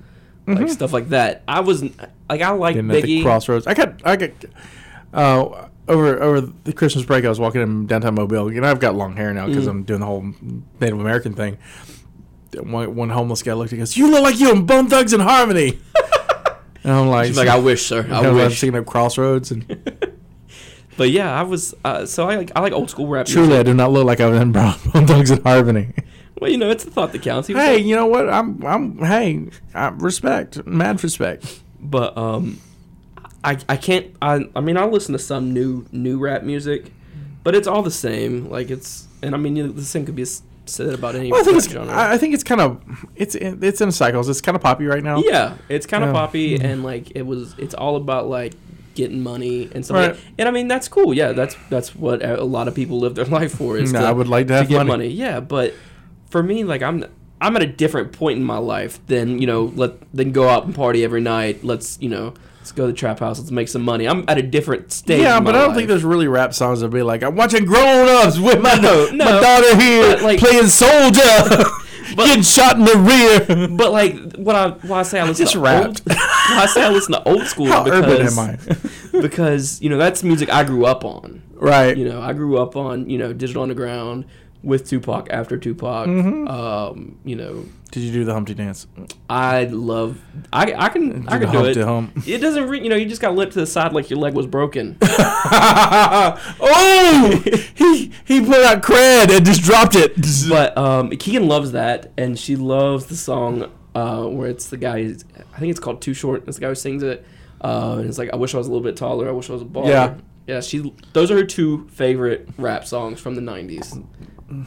like stuff like that. I was like I like Biggie. crossroads. I got, I got, uh, over over the Christmas break, I was walking in downtown Mobile. You know, I've got long hair now Mm. because I'm doing the whole Native American thing. One, one homeless guy looked at me and goes, "You look like you and Bone Thugs and Harmony." and I'm like, She's like, I wish, sir. I I was wish. singing up Crossroads, and But yeah, I was. Uh, so I like I like old school rap. truly, music. I do not look like I was in Bone Thugs and Harmony. Well, you know, it's the thought that counts. He hey, like- you know what? I'm, I'm, hey, I, respect, mad respect. but um, I I can't. I I mean, I listen to some new new rap music, but it's all the same. Like it's, and I mean, you know, the same could be said about any Well, I think it's, genre. I think it's kind of, it's, it's in cycles. It's kind of poppy right now. Yeah, it's kind of Yeah. poppy and like it was. It's all about like getting money and stuff. Right. Like, and I mean that's cool. Yeah, that's that's what a lot of people live their life for. Is No, to, I would like to have get money. money. Yeah, but for me, like I'm. I'm at a different point in my life than you know. Let then go out and party every night. Let's you know. Let's go to the trap house. Let's make some money. I'm at a different stage. Yeah, but I don't life. think there's really rap songs that be like, I'm watching grown ups with my, No, my daughter here like- playing soldier, getting shot in the rear. But like, what I why I say I listen just to rapped. old, why I say I listen to old school How because urban am I? because you know that's music I grew up on. right. You know, I grew up on you know Digital Underground with Tupac after Tupac. Mm-hmm. Um, you know, Did you do the Humpty dance? I love. I I can I can do it. hump. It doesn't. Re- you know, you just got limp to the side like your leg was broken. oh, he he put out cred and just dropped it. but um, Keegan loves that, and she loves the song uh, where it's the guy. I think it's called Too Short. It's the guy who sings it. Uh, and it's like I wish I was a little bit taller. I wish I was a baller. Yeah. Yeah. She. Those are her two favorite rap songs from the '90s.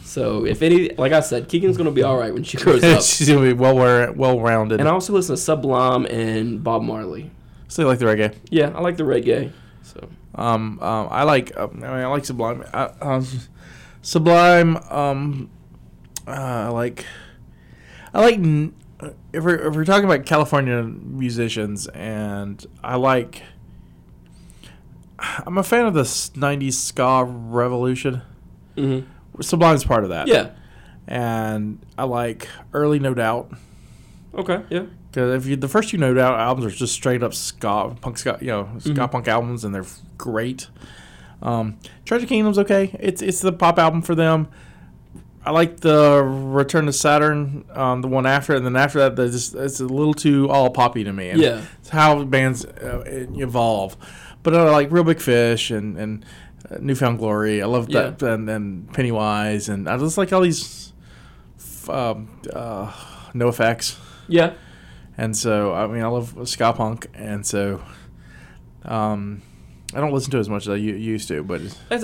So if any, like I said, Keegan's gonna be all right when she grows up. She's gonna be well well rounded. And I also listen to Sublime and Bob Marley. So you like the reggae? Yeah, I like the reggae. So Um, um, I like. Um, I mean, I like Sublime. I, uh, Sublime. Um, uh, I like. I like. If we're, if we're talking about California musicians, and I like. I'm a fan of the s- '90s ska revolution. hmm Sublime's part of that. yeah, And I like early No Doubt. okay, yeah, Because if you the first two No Doubt albums are just straight up ska punk ska you know ska Mhm. punk albums and they're great. Um, Tragic Kingdom's okay. It's it's the pop album for them. I like the Return to Saturn, um, the one after, and then after that, they just, it's a little too all poppy to me. And Yeah. it's how bands uh, evolve. But I like Real Big Fish and and New Found Glory. I love that and, and Pennywise, and I just like all these f- um, uh, NOFX. yeah. And so, I mean, I love ska punk, and so, um, I don't listen to it as much as I used to, but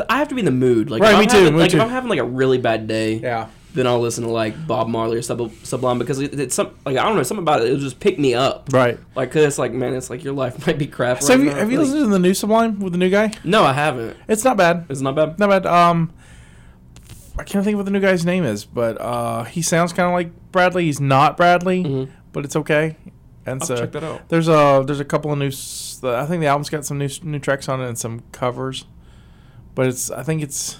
I have to be in the mood. Like, Right, I'm me too, Having, me like, too. if I'm having like a really bad day, yeah, then I'll listen to like Bob Marley or Sub- Sublime because it, it's some like I don't know something about it. It'll just pick me up. right. Like, cause it's like, man, it's like your life might be crap. So right have you, now. have you Like- listened to the new Sublime with the new guy? No, I haven't. It's not bad. It's not bad. Not bad. Um, I can't think of what the new guy's name is, but uh, he sounds kind of like Bradley. He's not Bradley, Mhm. but it's okay. And I'll so check that out. there's a there's a couple of new. I think the album's got some new new tracks on it and some covers, but it's I think it's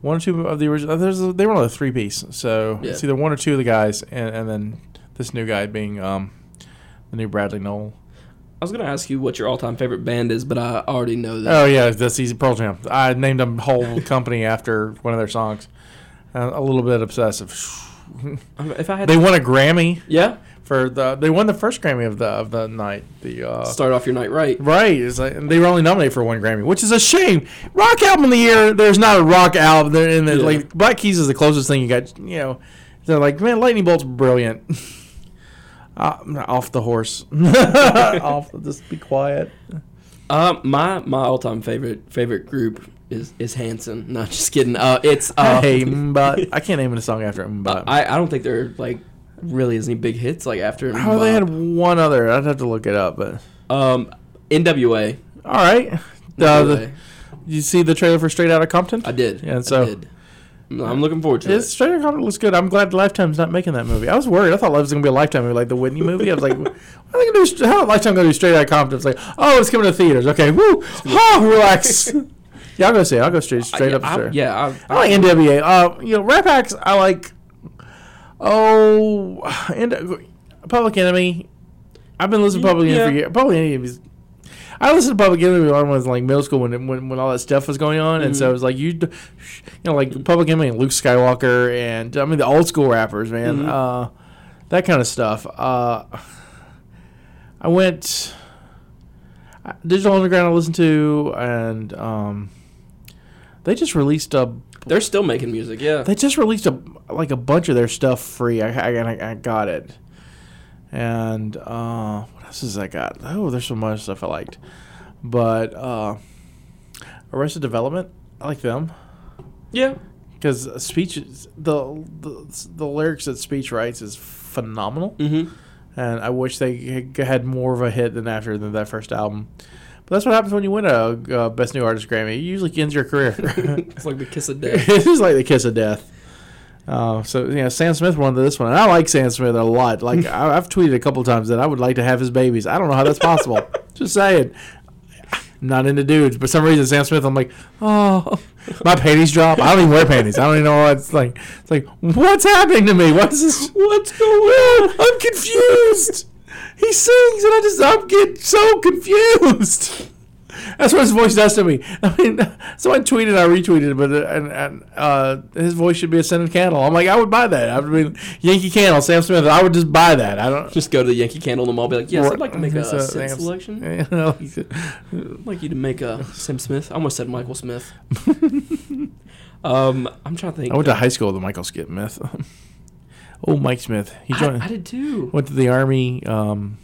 one or two of the original. There's a, they were on a three piece, so it's either one or two of the guys, and, and then this new guy being um the new Bradley Nowell. I was gonna ask you what your all-time favorite band is, but I already know that. Oh yeah, that's easy. Pearl Jam. I named them whole company after one of their songs. Uh, a little bit obsessive. If I had, They won a Grammy yeah, for the. They won the first Grammy of the of the night. The uh, start off your night right. right is like and they were only nominated for one Grammy, which is a shame. Rock album of the year. There's not a rock album. There, and Yeah. like Black Keys is the closest thing you got. You know, they're like man, Lightning Bolt's brilliant. Uh, off the horse. off. Just be quiet. Um, my my all time favorite favorite group is is Hanson. Not just kidding. Uh, it's uh, hey, but I can't name a song after him. But I I don't think there like really is any big hits like after. oh, they had one other. I'd have to look it up. But um NWA. all right. Uh, the, you see the trailer for Straight Outta Compton? I did. Yeah, I so- I'm looking forward to it. Straight Outta Compton looks good. I'm glad Lifetime's not making that movie. I was worried. I thought was gonna be a Lifetime movie, like the Whitney movie. I was like, what are they gonna do? How Lifetime gonna do Straight Outta Compton? It's like, oh, it's coming to theaters. Okay, woo, oh, relax. yeah, I'll go see it. I'll go straight straight I, up. I, straight. yeah, I, I like NWA. Uh, you know, rap acts. I like. Oh, and Public Enemy. I've been listening to Public Enemy for years. Public Enemy is. I listened to Public Enemy when I was like middle school when when, when all that stuff was going on, and so it was like you, you know, like Public Enemy and Luke Skywalker, and I mean the old school rappers, man, Mhm. uh, that kind of stuff. Uh, I went Digital Underground. I listened to, and um, they just released a they're still making music. Yeah. they just released a like a bunch of their stuff free. I I, I- I got it, and uh, else has I got? Oh, there's so much stuff I liked, but uh, Arrested Development, I like them yeah. because speech the, the the lyrics that speech writes is phenomenal, Mm-hmm. and I wish they had- had more of a hit than after than that first album. But that's what happens when you win a uh, Best New Artist Grammy. It usually ends your career. it's like the kiss of death. it is like the kiss of death. Uh, so yeah, Sam Smith won this one, and I like Sam Smith a lot. Like I, I've tweeted a couple times that I would like to have his babies. I don't know how that's possible. Just saying. I'm not into dudes, but some reason Sam Smith, I'm like, oh, my panties drop. I don't even wear panties. I don't even know what it's like. It's like, what's happening to me? What's this? What's going on? I'm confused. He sings, and I just I'm getting so confused. That's what his voice does to me. I mean, someone tweeted, I retweeted, but uh, and, and uh, his voice should be a scented candle. I'm like, I would buy that. I mean, Yankee Candle, Sam Smith. I would just buy that. I don't. Just go to the Yankee Candle the mall. Be like, yes, I'd like to make a So, scent selection. You know, I'd like you to make a Sam Smith. I almost said Michael Smith. um, I'm trying to think. I went to high school with a Michael Smith. oh, Mike Smith. He joined. I, I did too. went to the army. Um,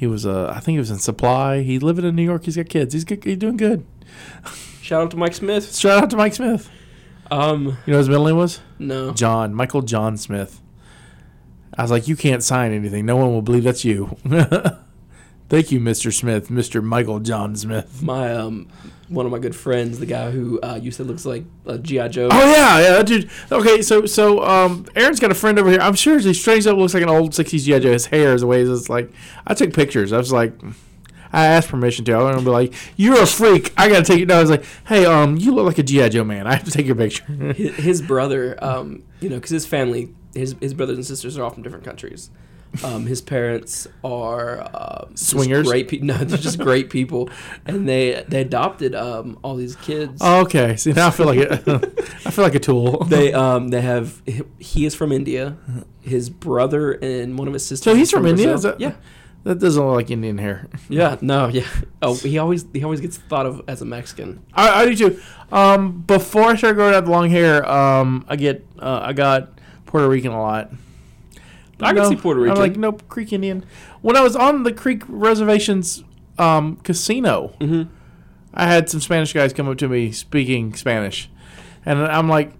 he was uh, I think he was in supply. He living in New York. He's got kids. He's good. He's doing good. Shout out to Mike Smith. Shout out to Mike Smith. Um, You know his middle name was? no. John, Michael John Smith. I was like, you can't sign anything. No one will believe that's you. Thank you, Mr. Smith, Mr. Michael John Smith. My um, one of my good friends, the guy who uh, you said looks like a GI Joe. Oh yeah, yeah, that dude. Okay, so so um, Aaron's got a friend over here. I'm sure he straight up looks like an old '60s GI Joe. His hair is the way it's like. I took pictures. I was like, I asked permission to. I was gonna be like, "You're a freak. I gotta take you." No, I was like, "Hey, um, you look like a GI Joe man. I have to take your picture." his, his brother, um, you know, because his family, his his brothers and sisters are all from different countries. Um, his parents are uh, Swingers? Great people. No, they're just great people, and they they adopted um, all these kids. oh, okay. See, now I feel like it. I feel like a tool. They um they have he- is from India, his brother and one of his sisters. so he's is from India. Is that, yeah, That doesn't look like Indian hair. yeah, no, yeah. Oh, he always he always gets thought of as a Mexican. I, I do too. Um, before I started growing out the long hair, um, I get uh, I got Puerto Rican a lot. I can see Puerto Rican. I'm like nope, Creek Indian. When I was on the Creek reservations um, casino, Mhm. I had some Spanish guys come up to me speaking Spanish, and I'm like,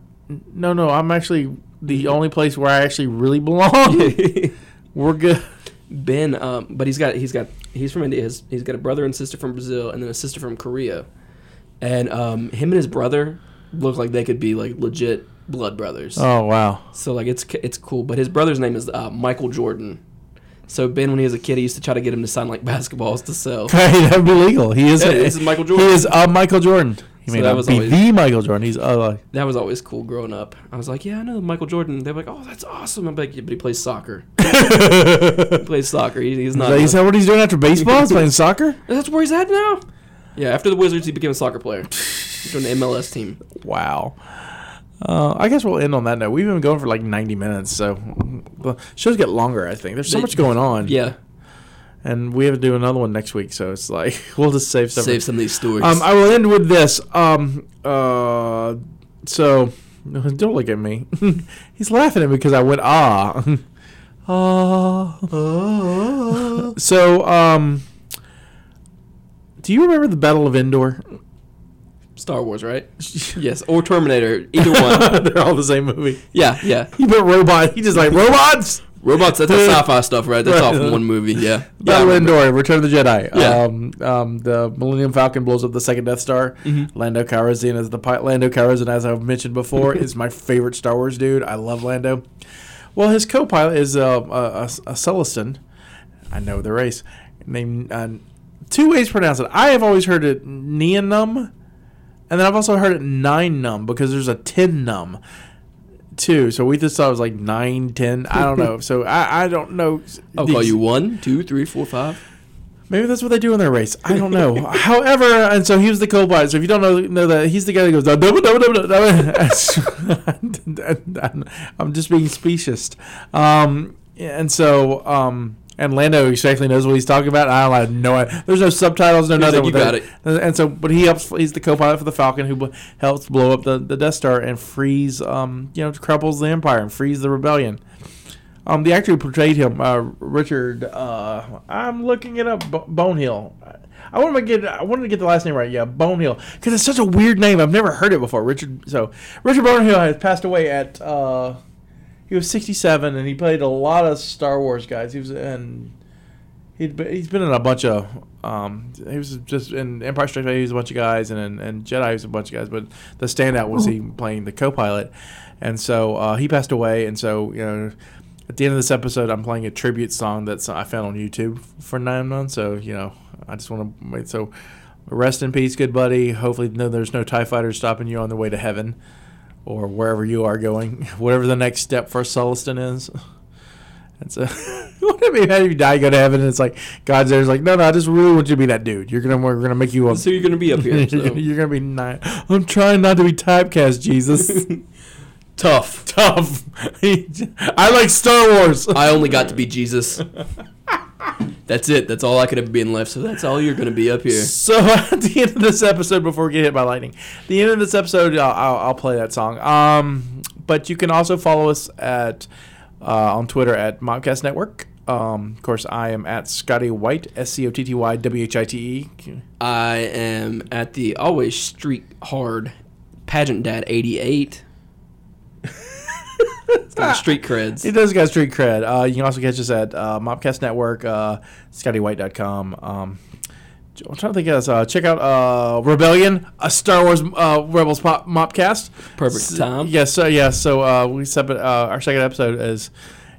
no, no, I'm actually the only place where I actually really belong. We're good. Ben, um, but he's got he's got he's from India. His, he's got a brother and sister from Brazil, and then a sister from Korea. And um, him and his brother look like they could be like legit blood brothers. Oh wow. So like it's it's cool. But his brother's name is uh, Michael Jordan. So Ben, when he was a kid, he used to try to get him to sign like basketballs to sell. Hey, that'd be legal. He is. Yeah, a, this is Michael Jordan. He is a Michael Jordan. He So may that was be always- the Michael Jordan. He's uh, That was always cool growing up. I was like, yeah, I know Michael Jordan. They're like, oh, that's awesome. I'm like, yeah, but he plays soccer. he plays soccer. He, he's not. Is that what he's doing after baseball? He's playing soccer? that's where he's at now. Yeah, after the Wizards, he became a soccer player. He's on the MLS team. Wow. Uh, I guess we'll end on that note. We've been going for like 90 minutes, so the shows get longer. I think there's so much going on. Yeah. and we have to do another one next week, so it's like we'll just save stuff. Save some of these stories. Um, I will end with this. Um, uh, so don't look at me. He's laughing at me because I went ah, ah. so um, do you remember the Battle of Endor? Star Wars, right? yes. Or Terminator. Either one. They're all the same movie. yeah, yeah. He put robot. He just like robots. Robots, that's the sci-fi stuff, right? That's all Right. from one movie, yeah. Battle yeah, I of remember. Endor, Return of the Jedi. Yeah. Um, um, the Millennium Falcon blows up the second Death Star. Mm-hmm. Lando Calrissian is the pilot. Lando Calrissian, as I've mentioned before, is my favorite Star Wars dude. I love Lando. Well, his co-pilot is uh, a, a, a Sullustan. I know the race. Named uh, two ways to pronounce it. I have always heard it Neonum, and then I've also heard it Nine Num because there's a Ten Num too. So we just thought it was like nine, ten. I don't know. So I, I don't know. I'll the call you one, two, three, four, five. Maybe that's what they do in their race. I don't know. However, and so he was the co-pilot. So if you don't know, know that he's the guy that goes. "Uh, double, double, double, double." I'm just being specious. Um, and so um, and Lando exactly knows what he's talking about. I don't have no idea. There's no subtitles, no He's nothing. like, "You got it." And so, but he helps. He's the co-pilot for the Falcon, who bl- helps blow up the, the Death Star and frees, um, you know, cripples the Empire and frees the rebellion. Um, the actor who portrayed him, uh, Richard, uh, I'm looking it up, Bo- Bonehill. I want to get, I wanted to get the last name right. Yeah, Bonehill, because it's such a weird name. I've never heard it before. Richard. So Richard Bonehill has passed away at. Uh, he was 67, and he played a lot of Star Wars guys. He was in. He'd been, he's been in a bunch of. Um, he was just in Empire Strikes Back. He was a bunch of guys, and in and Jedi he was a bunch of guys. But the standout was he playing the co-pilot, and so uh, he passed away. And so you know, at the end of this episode, I'm playing a tribute song that I found on YouTube for Nien Nunb. So you know, I just want to wait. So rest in peace, good buddy. Hopefully, no, there's no Tie fighters stopping you on the way to heaven or wherever you are going, whatever the next step for Sullustan is. And so, wouldn't it be bad if you die, go to heaven, and it's like God's there's like, no, no, I just really want you to be that dude. You're gonna, we're gonna make you a. So you're going to be up here. So. you're gonna be nice. I'm trying not to be typecast, Jesus. Tough. Tough. I like Star Wars. I only got to be Jesus. That's it. That's all I could have been left. So that's all you're going to be up here. So at the end of this episode, before we get hit by lightning, the end of this episode, I'll, I'll, I'll play that song. Um, but you can also follow us at uh, on Twitter at Mopcast Network. Um, of course, I am at Scotty White, S C O T T Y W H I T E. I am at the always street hard pageant dad 88. It's got street creds. He does got street cred. Uh, you can also catch us at uh, Mopcast Network, uh, ScottyWhite.com. Um, I'm trying to think of this. Uh, check out uh, Rebellion, a Star Wars uh, Rebels pop, Mopcast. Perfect time. Yes, so yeah, so uh, we uh, our second episode is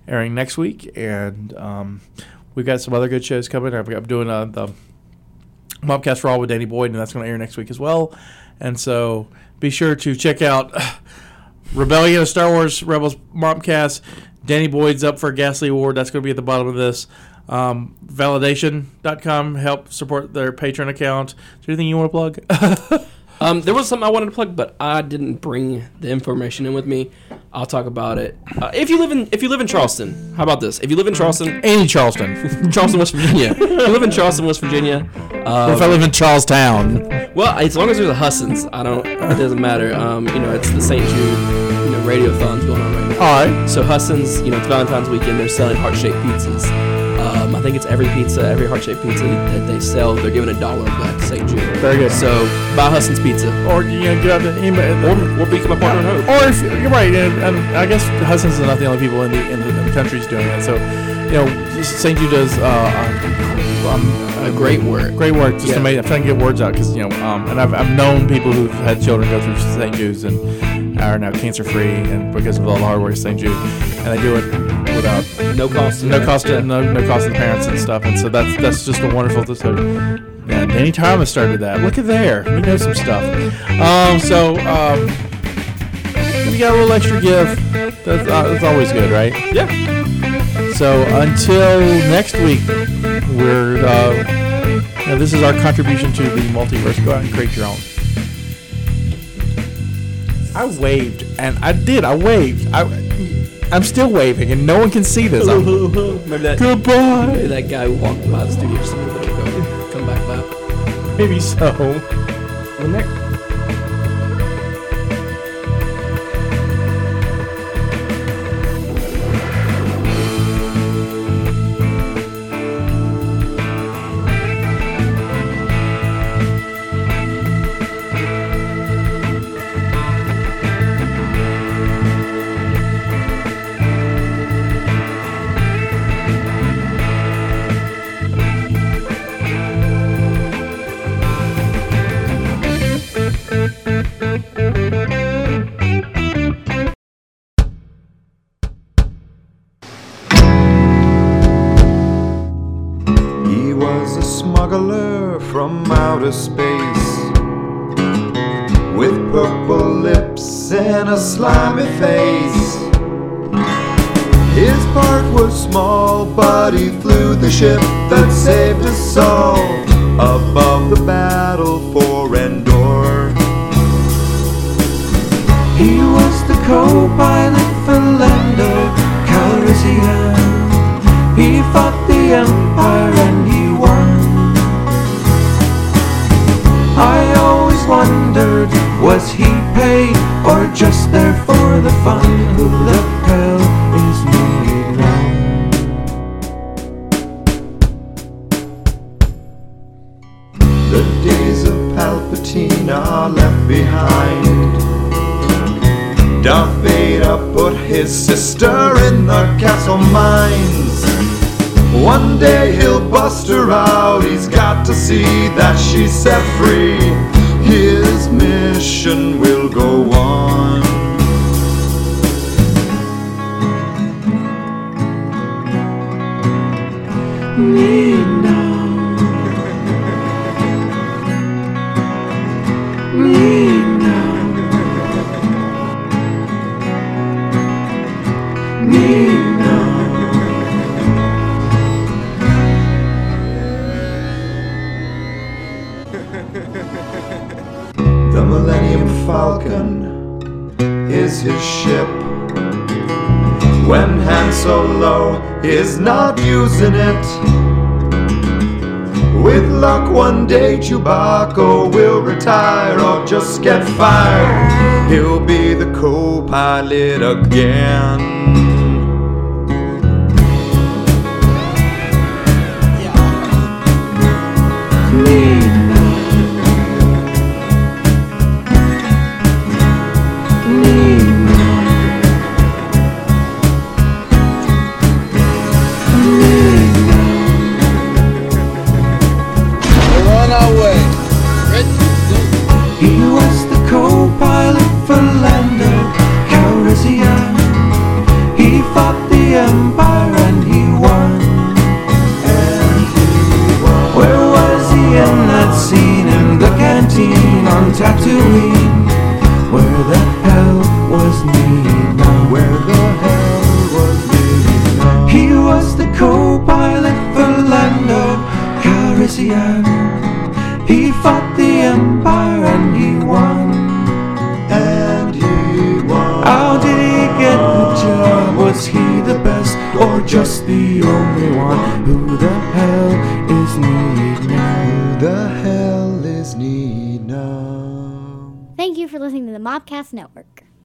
airing next week, and um, we've got some other good shows coming. I'm, I'm doing uh, the Mopcast Raw with Danny Boyd, and that's going to air next week as well. And so be sure to check out Rebellion, a Star Wars Rebels Mopcast. Danny Boyd's up for a Ghastly Award. That's going to be at the bottom of this. Um, validation.com help support their Patreon account. Is there anything you want to plug? Um, there was something I wanted to plug, but I didn't bring the information in with me. I'll talk about it. Uh, if you live in if you live in Charleston, how about this? If you live in Charleston, Any Charleston. Charleston, West Virginia. if you live in Charleston, West Virginia. Uh, if I live in Charlestown. Well, as long as there's a Husson's, I don't. It doesn't matter. Um, you know, it's the St. Jude, you know, radiothon's going on right now. All right. So Husson's, you know, it's Valentine's weekend. They're selling heart-shaped pizzas. Um, I think it's every pizza, every heart-shaped pizza that they sell, they're giving a dollar back to St. Jude. Very good. So buy Husson's pizza, Or you know, get out to email. or, or become a partner in hope. Or if you're right, and, and I guess Hudson's is not the only people in the in the, in the country's doing it. So, you know, St. Jude does uh, um, A great work. great work just Yeah. to make. I'm trying to get words out because you know, um, and I've, I've known people who've had children go through St. Jude's and are now cancer free, and because of all the hard work of St. Jude, and they do it without No cost. no cost Yeah. to no, no cost to the parents and stuff. And so that's that's just a wonderful yeah, Danny Thomas started that. Look at there, We know some stuff. Um, so um, you got a little extra gift. That's, uh, that's always good, right? Yeah. So until next week, we're uh, this is our contribution to the multiverse. Go out and create your own. I waved, and I did. I waved. I, I'm still waving, and no one can see this. I'm, that? Goodbye. That guy who walked by the studio just a. Come back, Bob. Maybe so. the next. young